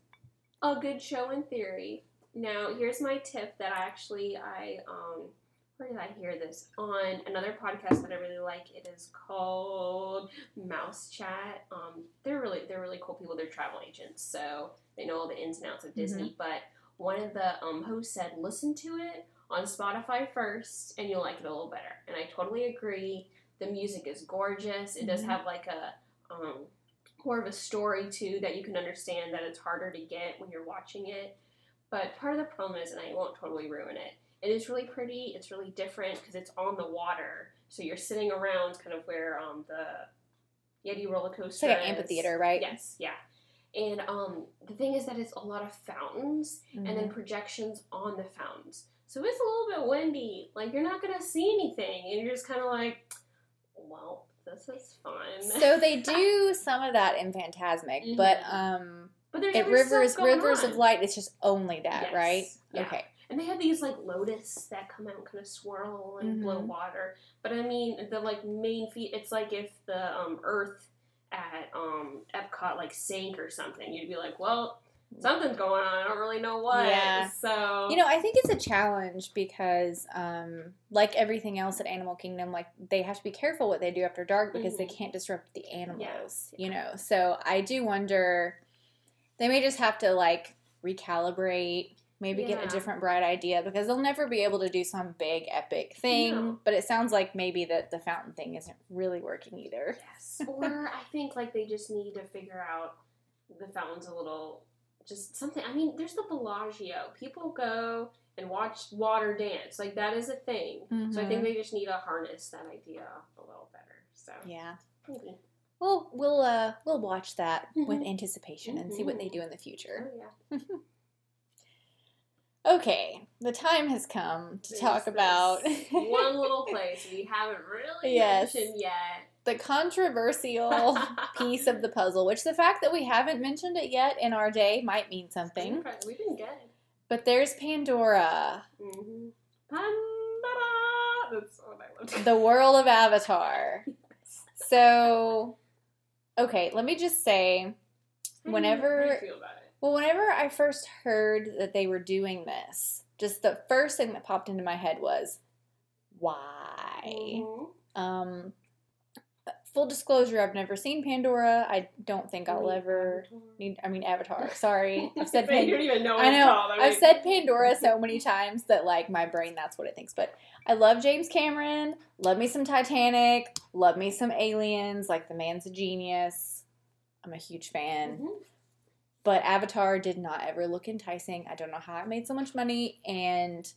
a good show in theory. Now, here's my tip that I actually I um where did I hear this on another podcast that I really like. It is called Mouse Chat. Um, they're really they're really cool people. They're travel agents, so they know all the ins and outs of Disney. But one of the um, hosts said, listen to it on Spotify first, and you'll like it a little better. And I totally agree. The music is gorgeous. It does Mhm. have like a um, more of a story too that you can understand that it's harder to get when you're watching it. But part of the problem is, and I won't totally ruin it, it is really pretty. It's really different because it's on the water, so you're sitting around kind of where um, the Yeti roller coaster. It's like an amphitheater, right? Yes, yeah. And um, the thing is that it's a lot of fountains and then Mhm. projections on the fountains. So it's a little bit windy. Like you're not gonna see anything, and you're just kind of like, well, this is fun. So they do some of that in Fantasmic, but Mhm. um, but there's at other stuff Rivers Rivers on. of Light, it's just only that, Yes, right? yeah. Okay. And they have these like lotus that come out and kind of swirl and blow Mhm. water. But I mean, the like main feat, it's like if the um, Earth at um, Epcot like sank or something, you'd be like, well, something's going on. I don't really know what. Yeah. So You know, I think it's a challenge because, um, like everything else at Animal Kingdom, like they have to be careful what they do after dark because they Mhm. can't disrupt the animals. Yeah. You know, so I do wonder they may just have to like recalibrate, maybe get a different bright idea because they'll never be able to do some big epic thing. No. But it sounds like maybe that the fountain thing isn't really working either. Yes. Or I think like they just need to figure out the fountain's a little just something. I mean, there's the Bellagio. People go and watch water dance. Like that is a thing. So I think they just need to harness that idea a little better. So Yeah. maybe. Well, we'll uh we'll watch that with Mhm. anticipation and see what they Mhm. do in the future. Oh yeah. Okay, the time has come to There's talk about one little place we haven't really Yes. mentioned yet. the controversial piece of the puzzle, which the fact that we haven't mentioned it yet in our day might mean something. We've been good. But there's Pandora, Mm-hmm. Pandora. That's what I love. the world of Avatar. So, okay, let me just say, How do you- whenever- how do you feel about it? well, whenever I first heard that they were doing this, just the first thing that popped into my head was, why? Mhm. Um, full disclosure, I've never seen Pandora. I don't think I'll ever need. I mean, Avatar. Sorry, I've said But you Pandora. don't even know. I it's know. called. I I've mean- said Pandora so many times that like my brain that's what it thinks. But I love James Cameron. Love me some Titanic. Love me some Aliens. Like the man's a genius. I'm a huge fan. Mhm. But Avatar did not ever look enticing. I don't know how it made so much money, and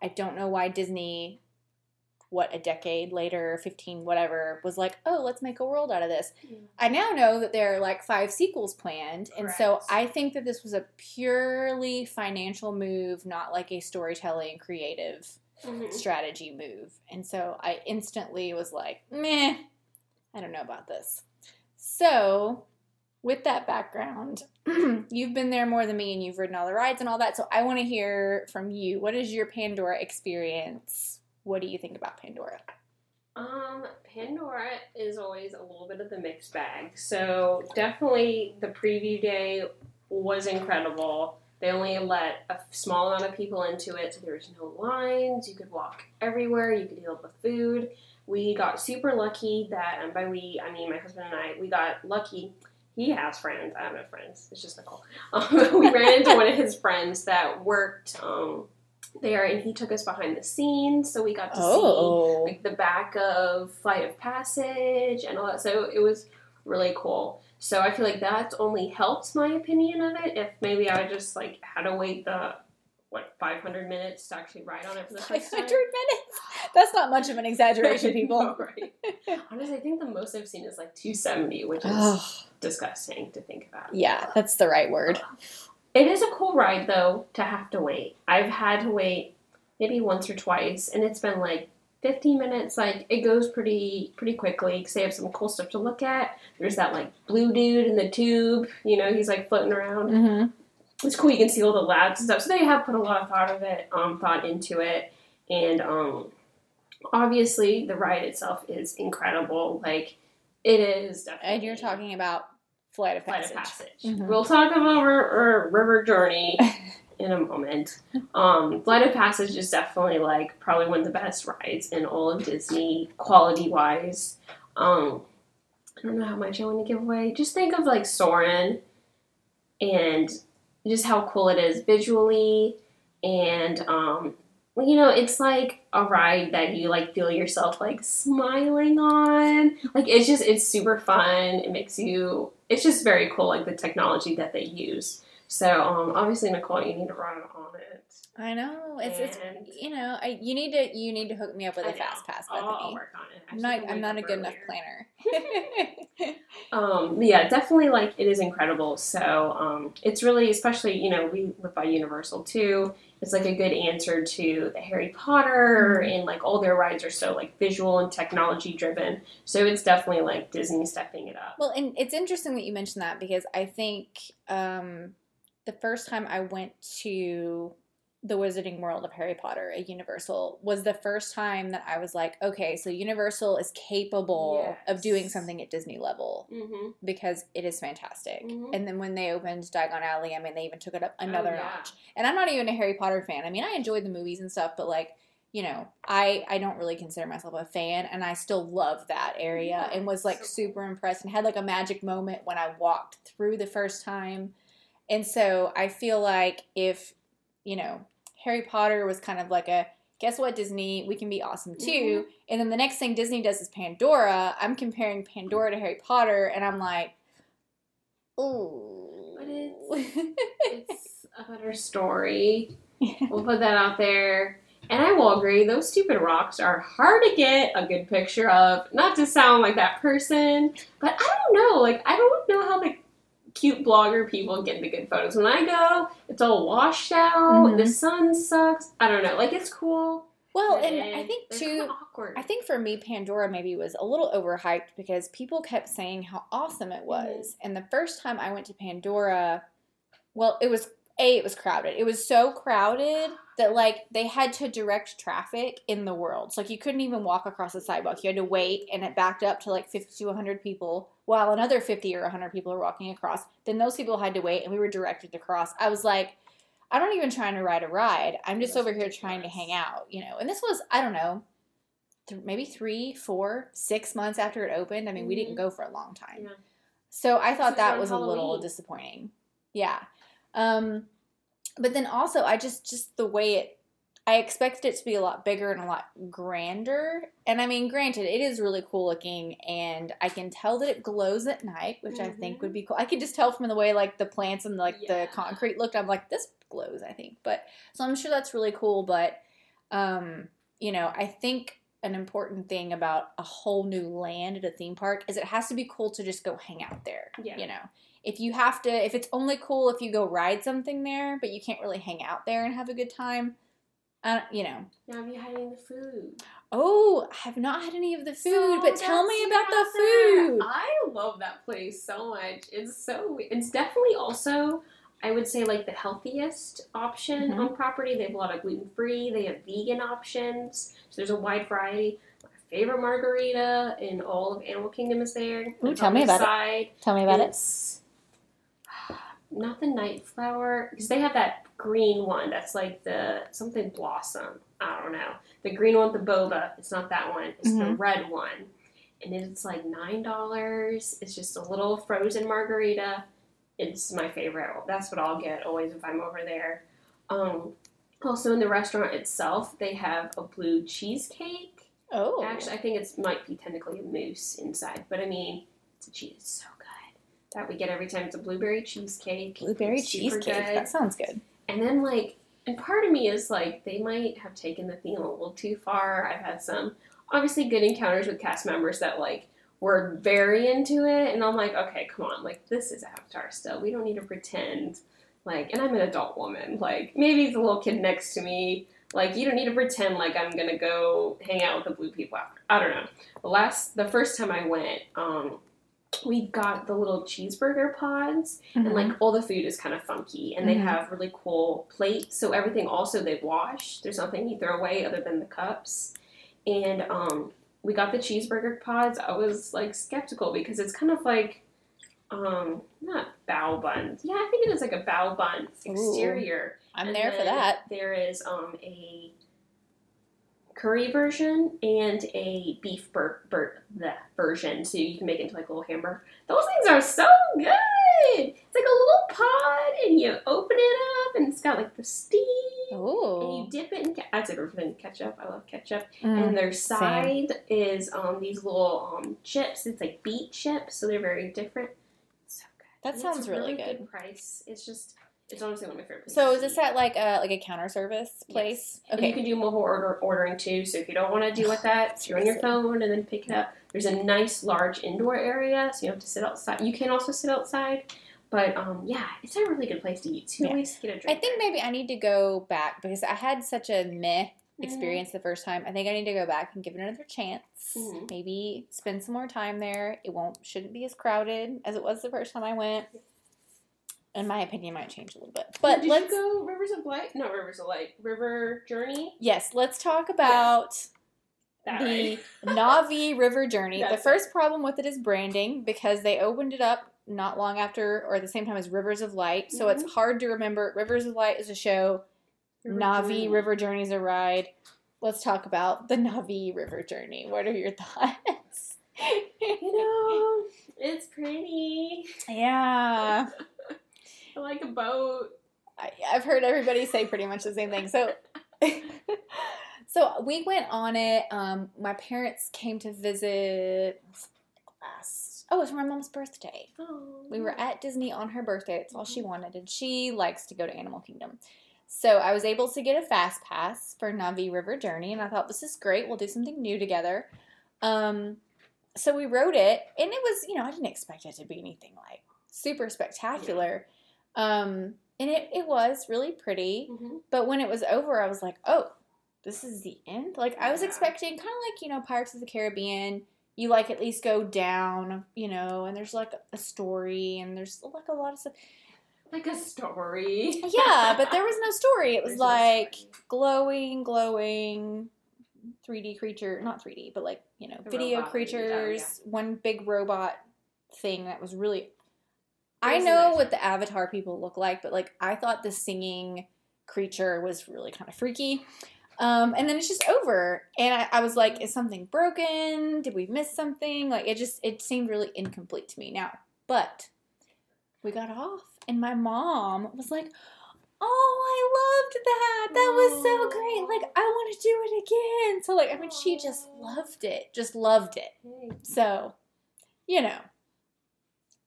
I don't know why Disney, what a decade later, fifteen whatever, was like, oh, let's make a world out of this. I now know that there are like five sequels planned, and so I think that this was a purely financial move, not like a storytelling creative Mhm. strategy move. And so I instantly was like, meh, I don't know about this. So, with that background, you've been there more than me and you've ridden all the rides and all that. So, I want to hear from you. What is your Pandora experience? What do you think about Pandora? Um, Pandora is always a little bit of the mixed bag. So definitely the preview day was incredible. They only let a small amount of people into it, so there was no lines. You could walk everywhere. You could deal with food. We got super lucky that, and by we I mean my husband and I, we got lucky. He has friends. I don't have friends. It's just Nicole. Um, we ran into one of his friends that worked um, there, and he took us behind the scenes, so we got to see Oh, like the back of Flight of Passage and all that. So it was really cool. So I feel like that's only helped my opinion of it. If maybe I just like had to wait the what 500 minutes to actually ride on it for the first 500 time. minutes? That's not much of an exaggeration, people. No, right. Honestly, I think the most I've seen is like 270, which is Oh, disgusting to think about. yeah, that's the right word. It is a cool ride though to have to wait. I've had to wait maybe once or twice, and it's been like 15 minutes. Like it goes pretty pretty quickly because they have some cool stuff to look at. There's that like blue dude in the tube. You know, he's like floating around. hmm It's cool. You can see all the labs and stuff. So they have put a lot of thought of it, um, thought into it, and um, obviously the ride itself is incredible. Like it is definitely. And you're talking about Flight of Flight Passage. of Passage. Mhm. We'll talk about River, River Journey in a moment. Um, Flight of Passage is definitely like probably one of the best rides in all of Disney, quality wise. Um, I don't know how much I want to give away. Just think of like Soarin' and just how cool it is visually and um, you know, it's like a ride that you like feel yourself like smiling on. Like it's just it's super fun. It makes you. It's just very cool, like the technology that they use. So um, obviously, Nicole, you need to run on it. I know it's, it's you know I, you need to you need to hook me up with I a know. fast pass, I'll, I'll Bethany. work on it. I I'm not I'm not a good enough planner. Um, yeah, definitely like it is incredible. So um, it's really, especially you know, we live by Universal too. It's like a good answer to the Harry Potter Mhm. and like all their rides are so like visual and technology driven. So it's definitely like Disney stepping it up. Well, and it's interesting that you mentioned that because I think um, the first time I went to the Wizarding World of Harry Potter at Universal was the first time that I was like, okay, so Universal is capable of doing something at Disney level Mm-hmm. because it is fantastic. Mhm. And then when they opened Diagon Alley, I mean, they even took it up another Oh, yeah. notch. And I'm not even a Harry Potter fan. I mean, I enjoy the movies and stuff, but like, you know, I I don't really consider myself a fan, and I still love that area, Yeah, and was like so super impressed, and had like a magic moment when I walked through the first time. And so I feel like if you know Harry Potter was kind of like a guess what Disney we can be awesome too, mm-hmm. and then the next thing Disney does is Pandora. I'm comparing Pandora to Harry Potter, and I'm like, ooh. But It's a better story. We'll put that out there. And I will agree, those stupid rocks are hard to get a good picture of. Not to sound like that person, but I don't know. Like, I don't know how the cute blogger people get the good photos. When I go, it's all washed out. Mhm. The sun sucks. I don't know. Like, it's cool. well, and I think too. awkward. I think for me, Pandora maybe was a little overhyped because people kept saying how awesome it was. And the first time I went to Pandora, well, it was a it was crowded. It was so crowded that like they had to direct traffic in the world. So like you couldn't even walk across the sidewalk. You had to wait, and it backed up to like fifty to one hundred people, while another fifty or hundred people were walking across. Then those people had to wait, and we were directed to cross. I was like. I'm not even trying to ride a ride. I'm just That's over here trying to hang out, you know. And this was, I don't know, th- maybe three, four, six months after it opened. I mean, we didn't Mhm. go for a long time. Yeah. So I thought that was a little disappointing. Yeah. Um, but then also, I just, just the way it, I expected it to be a lot bigger and a lot grander. And I mean, granted, it is really cool looking, and I can tell that it glows at night, which I think would be cool. I could just tell from the way like the plants and like Yeah. the concrete looked. I'm like, this glows. I think, but so I'm sure that's really cool. But um, you know, I think an important thing about a whole new land at a theme park is it has to be cool to just go hang out there. Yeah. You know, if you have to, if it's only cool if you go ride something there, but you can't really hang out there and have a good time. Uh, you know, Now, have you had any of the food? oh, I have not had any of the food, So but tell me about the food. I love that place so much. It's so it's definitely also I would say like the healthiest option Mhm. on property. They have a lot of gluten free. They have vegan options. So there's a wide variety. My favorite margarita in all of Animal Kingdom is there. Ooh, tell me about it. Tell me about it. It's not the night flower because they have that green one that's like the something blossom. I don't know. The green one, the boba. It's not that one. It's the Mhm. red one, and it's like nine dollars. It's just a little frozen margarita. It's my favorite. That's what I'll get always if I'm over there. Um, also in the restaurant itself, they have a blue cheesecake. Oh, Actually, I think it might be technically a mousse inside, but I mean, it's a cheese. It's so good that we get every time. It's a blueberry cheesecake. blueberry It's cheesecake. That sounds good. And then like, and part of me is like, they might have taken the theme a little too far. I've had some obviously good encounters with cast members that like were very into it, and I'm like, okay, come on, like this is Avatar still. We don't need to pretend like, and I'm an adult woman. Like maybe the little kid next to me. Like you don't need to pretend like I'm gonna go hang out with the blue people after. I don't know. The last, the first time I went, um, we got the little cheeseburger pods, and Mhm. like all the food is kind of funky and they Mhm. have really cool plates so everything also they wash there's nothing you throw away other than the cups and um we got the cheeseburger pods i was like skeptical because it's kind of like um not bao buns yeah i think it is like a bao bun exterior I'm And there for that. there is um a curry version and a beef bur- bur- the version so you can make it into like a little hamburger those things are so good it's like a little pod and you open it up and it's got like the steam Oh, and you dip it in. Ke- I'd say prefer ketchup. I love ketchup. Mm, and their same. side is um these little um chips. It's like beet chips, so they're very different. So good. That And sounds it's a really good. Price. It's just. It's honestly one of my favorite. Places So is this at like a like a counter service place? And you can do mobile order ordering too. So if you don't want to deal with that, you're on your phone and then pick it up. There's a nice large indoor area, so you don't have to sit outside. You can also sit outside, but um, yeah, it's a really good place to eat. So you Yeah. always get a drink. I think maybe I need to go back because I had such a meh experience the first time. I think I need to go back and give it another chance. Mhm. Maybe spend some more time there. It won't shouldn't be as crowded as it was the first time I went. In my opinion, might change a little bit. But did let's go Rivers of Light? Not Rivers of Light. River Journey. yes, let's talk about That the. Na'vi River Journey. the That's first problem with it is branding because they opened it up not long after or at the same time as Rivers of Light. So Mm-hmm. it's hard to remember. Rivers of Light is a show. Na'vi River Na'vi Journey. River Journey's a ride. Let's talk about the Na'vi River Journey. What are your thoughts? You know, it's pretty. yeah. I like a boat. I, I've heard everybody say pretty much the same thing. So, so we went on it. Um, my parents came to visit last. Oh, it was for my mom's birthday. Oh, We were at Disney on her birthday. That's all she wanted, and she likes to go to Animal Kingdom. So I was able to get a fast pass for Na'vi River Journey, and I thought this is great. We'll do something new together. Um, so we rode it, and it was, you know, I didn't expect it to be anything like super spectacular. Um, and it, it was really pretty. Mhm. But when it was over, I was like, oh, this is the end? Like, I was expecting kind of like, you know, Pirates of the Caribbean. You like at least go down, you know, and there's like a story and there's like a lot of stuff. Like a story. Yeah, but there was no story. It was There's like story. glowing, glowing 3D creature, not 3D, but like, you know, The video oh, yeah. creatures, one big robot thing that was really I know what the avatar people look like, but like I thought the singing creature was really kind of freaky. Um, and then it's just over. And I, I was like, is something broken? Did we miss something? Like it just it seemed really incomplete to me. Now, but we got off and my mom was like, Oh, I loved that. That was so great. Like, I want to do it again. So, like, I mean, she just loved it. Just loved it. So, you know,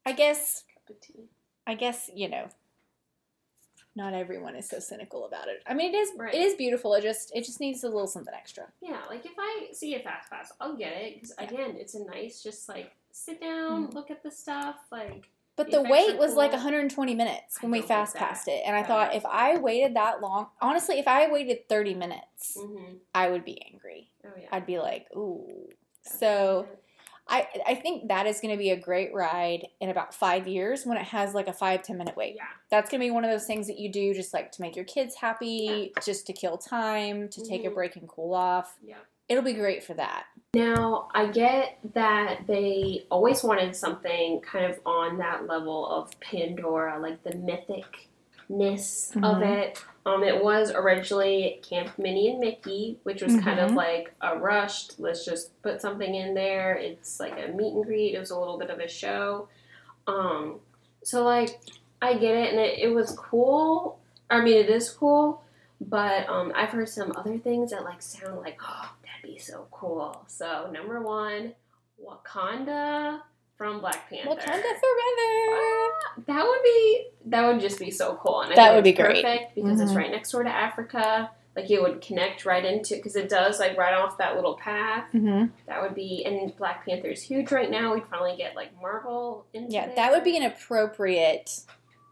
I guess cup of tea. I guess you know. Not everyone is so cynical about it. I mean, it is Right. it is beautiful. It just it just needs a little something extra. Yeah, like if I see a fast pass, I'll get it because again, it's a nice, just like sit down, Mhm. look at the stuff, like But The the wait was like 120 minutes when we fast passed it, and I Yeah. thought if I waited that long, honestly, if I waited 30 minutes, mm-hmm. I would be angry. oh yeah. I'd be like, ooh. That's So. I I think that is going to be a great ride in about five years when it has like a five ten minute wait. yeah, That's going to be one of those things that you do just like to make your kids happy, just to kill time, to take a Mhm. break and cool off. yeah. It'll be great for that. Now I get that they always wanted something kind of on that level of Pandora, like the mythicness of Mhm. it. Um, it was originally Camp Minnie and Mickey, which was kind of Mhm. like a rushed. Let's just put something in there. It's like a meet and greet. It was a little bit of a show. Um, so like I get it, and it, it was cool. I mean, it is cool, but um, I've heard some other things that like sound like, oh, that'd be so cool. So number one, Wakanda from Black Panther. Wakanda forever. That would be that would just be so cool, and I That would be it's great. perfect because it's Mhm. right next door to Africa. Like it would connect right into because it does like right off that little path. Mm-hmm. That would be and Black Panther is huge right now. We'd finally get like Marvel into Yeah, there. that would be an appropriate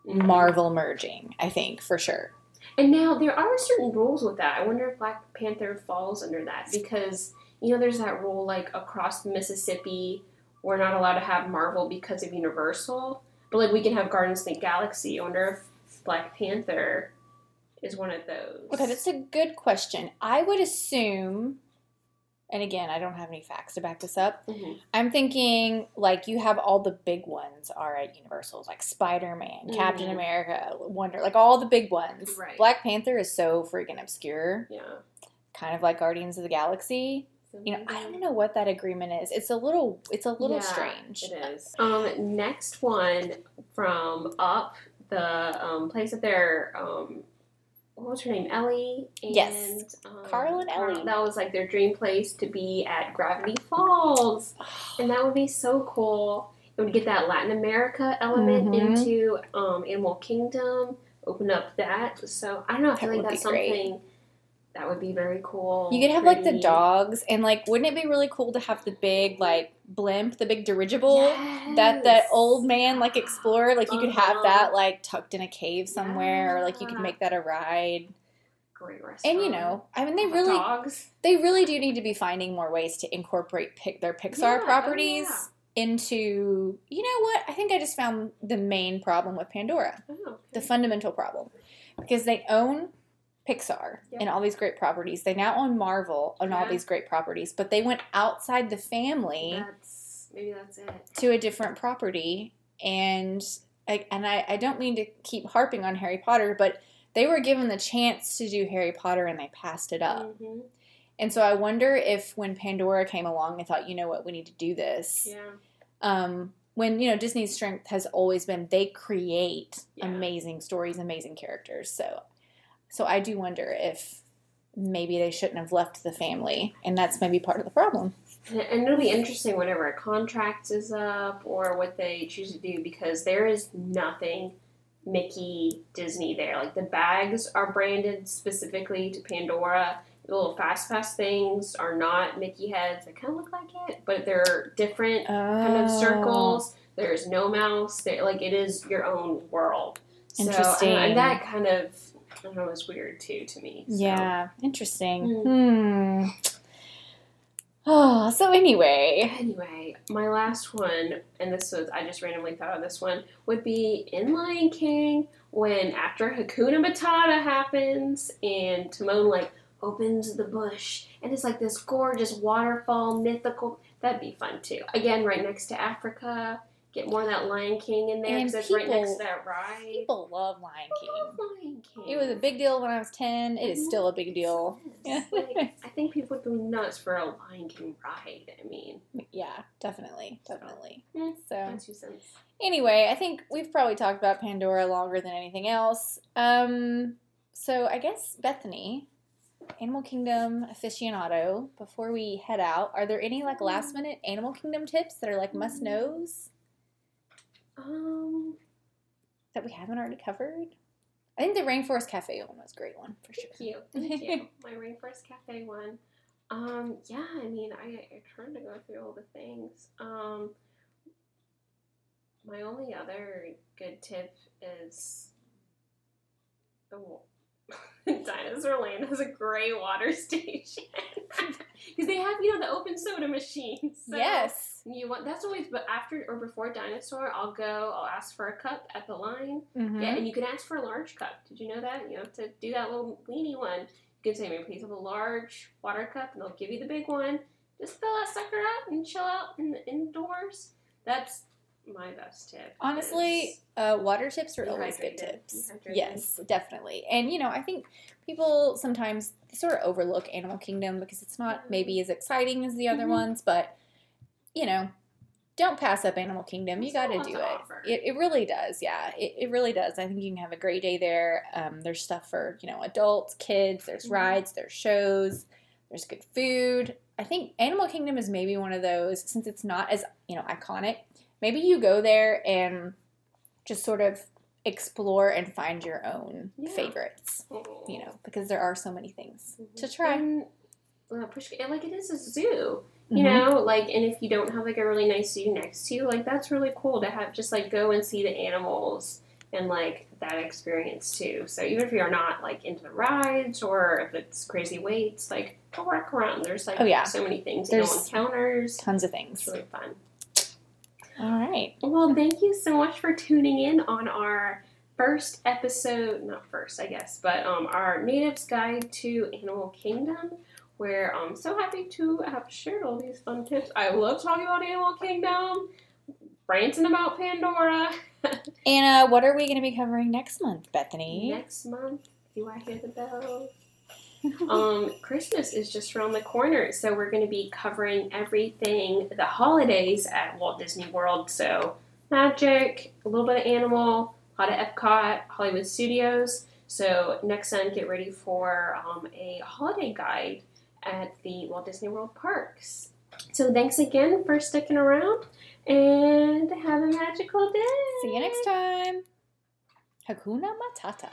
Mhm. Marvel merging, I think, for sure. And now there are certain rules with that. I wonder if Black Panther falls under that because you know there's that rule like across the Mississippi we're not allowed to have Marvel because of Universal, but like we can have Guardians of the Galaxy. I wonder if Black Panther is one of those. Okay, that's a good question. I would assume, and again, I don't have any facts to back this up. Mhm. I'm thinking like you have all the big ones are at Universal, like Spider Man, Captain Mhm. America, Wonder, like all the big ones. Right. Black Panther is so freaking obscure, Yeah. kind of like Guardians of the Galaxy. So You know, I don't know what that agreement is. It's a little, it's a little Yeah, strange. It is. Um, next one from Up, the um, place that they're um, what was her name? Ellie. And, Yes. um, Carl and Ellie. That was like their dream place to be at Gravity Falls, and that would be so cool. It would get that Latin America element Mhm. into um, Animal Kingdom. Open up that. So I don't know. I feel That like that's something. great. That would be very cool. You could have like the dogs, and like, wouldn't it be really cool to have the big like blimp, the big dirigible that that old man like explorer? Like you could have Uh-huh. that like tucked in a cave somewhere, or like you could make that a ride. Great restaurant. And you know, I mean, they Hot really dogs. they really do need to be finding more ways to incorporate pic- their Pixar Yeah, oh, properties into. You know what? I think I just found the main problem with Pandora. Oh, okay. the fundamental problem because they own Pixar Yep. and all these great properties. They now own Marvel and all these great properties, but they went outside the family That's maybe that's it. to a different property. And I, and I, I don't mean to keep harping on Harry Potter, but they were given the chance to do Harry Potter and they passed it up. Mhm. And so I wonder if when Pandora came along and thought, you know what, we need to do this, Yeah. um, when you know Disney's strength has always been they create Yeah. amazing stories, amazing characters. So, so I do wonder if maybe they shouldn't have left the family, and that's maybe part of the problem. And- it'll be interesting whenever a contract is up or what they choose to do because there is nothing Mickey Disney there. Like the bags are branded specifically to Pandora. The little fast pass things are not Mickey heads. They kind of look like it, but they're different kind of Oh. circles. There's no mouse. There, like it is your own world. So, Interesting. And, and that kind of Know is weird too to me. So. Yeah, interesting. Mm. Hmm. Oh, so anyway, Anyway, my last one, and this was I just randomly thought of this one, would be in Lion King when after Hakuna Matata happens and Timon like opens the bush and it's like this gorgeous waterfall, mythical. That'd be fun too. Again, right next to Africa. Get more of that Lion King in there because it's right next to that ride. people love Lion King. love Lion King. It was a big deal when I was ten. It is still a big deal. Yes. Like, I think people would go nuts for a Lion King ride. I mean, Yeah, definitely, definitely. Mm. So. two. Anyway, I think we've probably talked about Pandora longer than anything else. Um, so I guess Bethany, Animal Kingdom aficionado. Before we head out, are there any like last minute Animal Kingdom tips that are like must knows Um. that we haven't already covered? I think the Rainforest Cafe one was a great one for sure. Thank you. Thank you. My Rainforest Cafe one. Um, yeah, I mean, I, I tried to go through all the things. Um, my only other good tip is the Dinosaur Land has a great water station because they have you know the open soda machines. So yes. You want that's always but after or before dinosaur, I'll go. I'll ask for a cup at the line. Mhm. Yeah, and you can ask for a large cup. Did you know that? You have to do that little weenie one. You can say, "May I please have a large water cup?" And they'll give you the big one. Just fill that sucker up and chill out in the indoors. That's my best tip. Honestly, uh, water tips are always good tips. Yes, definitely. And you know, I think people sometimes sort of overlook Animal Kingdom because it's not maybe as exciting as the other Mhm. ones, but you know, don't pass up Animal Kingdom. You got to do it. it. It really does. Yeah, it, it really does. I think you can have a great day there. Um, there's stuff for you know adults, kids. There's Mhm. rides. There's shows. There's good food. I think Animal Kingdom is maybe one of those since it's not as you know iconic. Maybe you go there and just sort of explore and find your own Yeah. favorites. Oh. You know, because there are so many things Mhm. to try. And, uh, push, and, like it is a zoo. you Mhm. know like and if you don't have like a really nice zoo next to you like that's really cool to have just like go and see the animals and like that experience too so even if you're not like into the rides or if it's crazy waits like go walk around there's like Oh, yeah. so many things that no one There's- encounters tons of it's things. really fun All right. well thank you so much for tuning in on our first episode not first i guess but um our natives guide to animal kingdom where I'm so happy to have shared all these fun tips. I love talking about Animal Kingdom, ranting about Pandora. And uh, what are we going to be covering next month, Bethany? Next month, do I hear the bell? um, Christmas is just around the corner, so we're going to be covering everything the holidays at Walt Disney World. So magic, a little bit of animal, a lot of Epcot, Hollywood Studios. So next time, get ready for um, a holiday guide at the Walt Disney World parks. So thanks again for sticking around and have a magical day. See you next time. Hakuna Matata.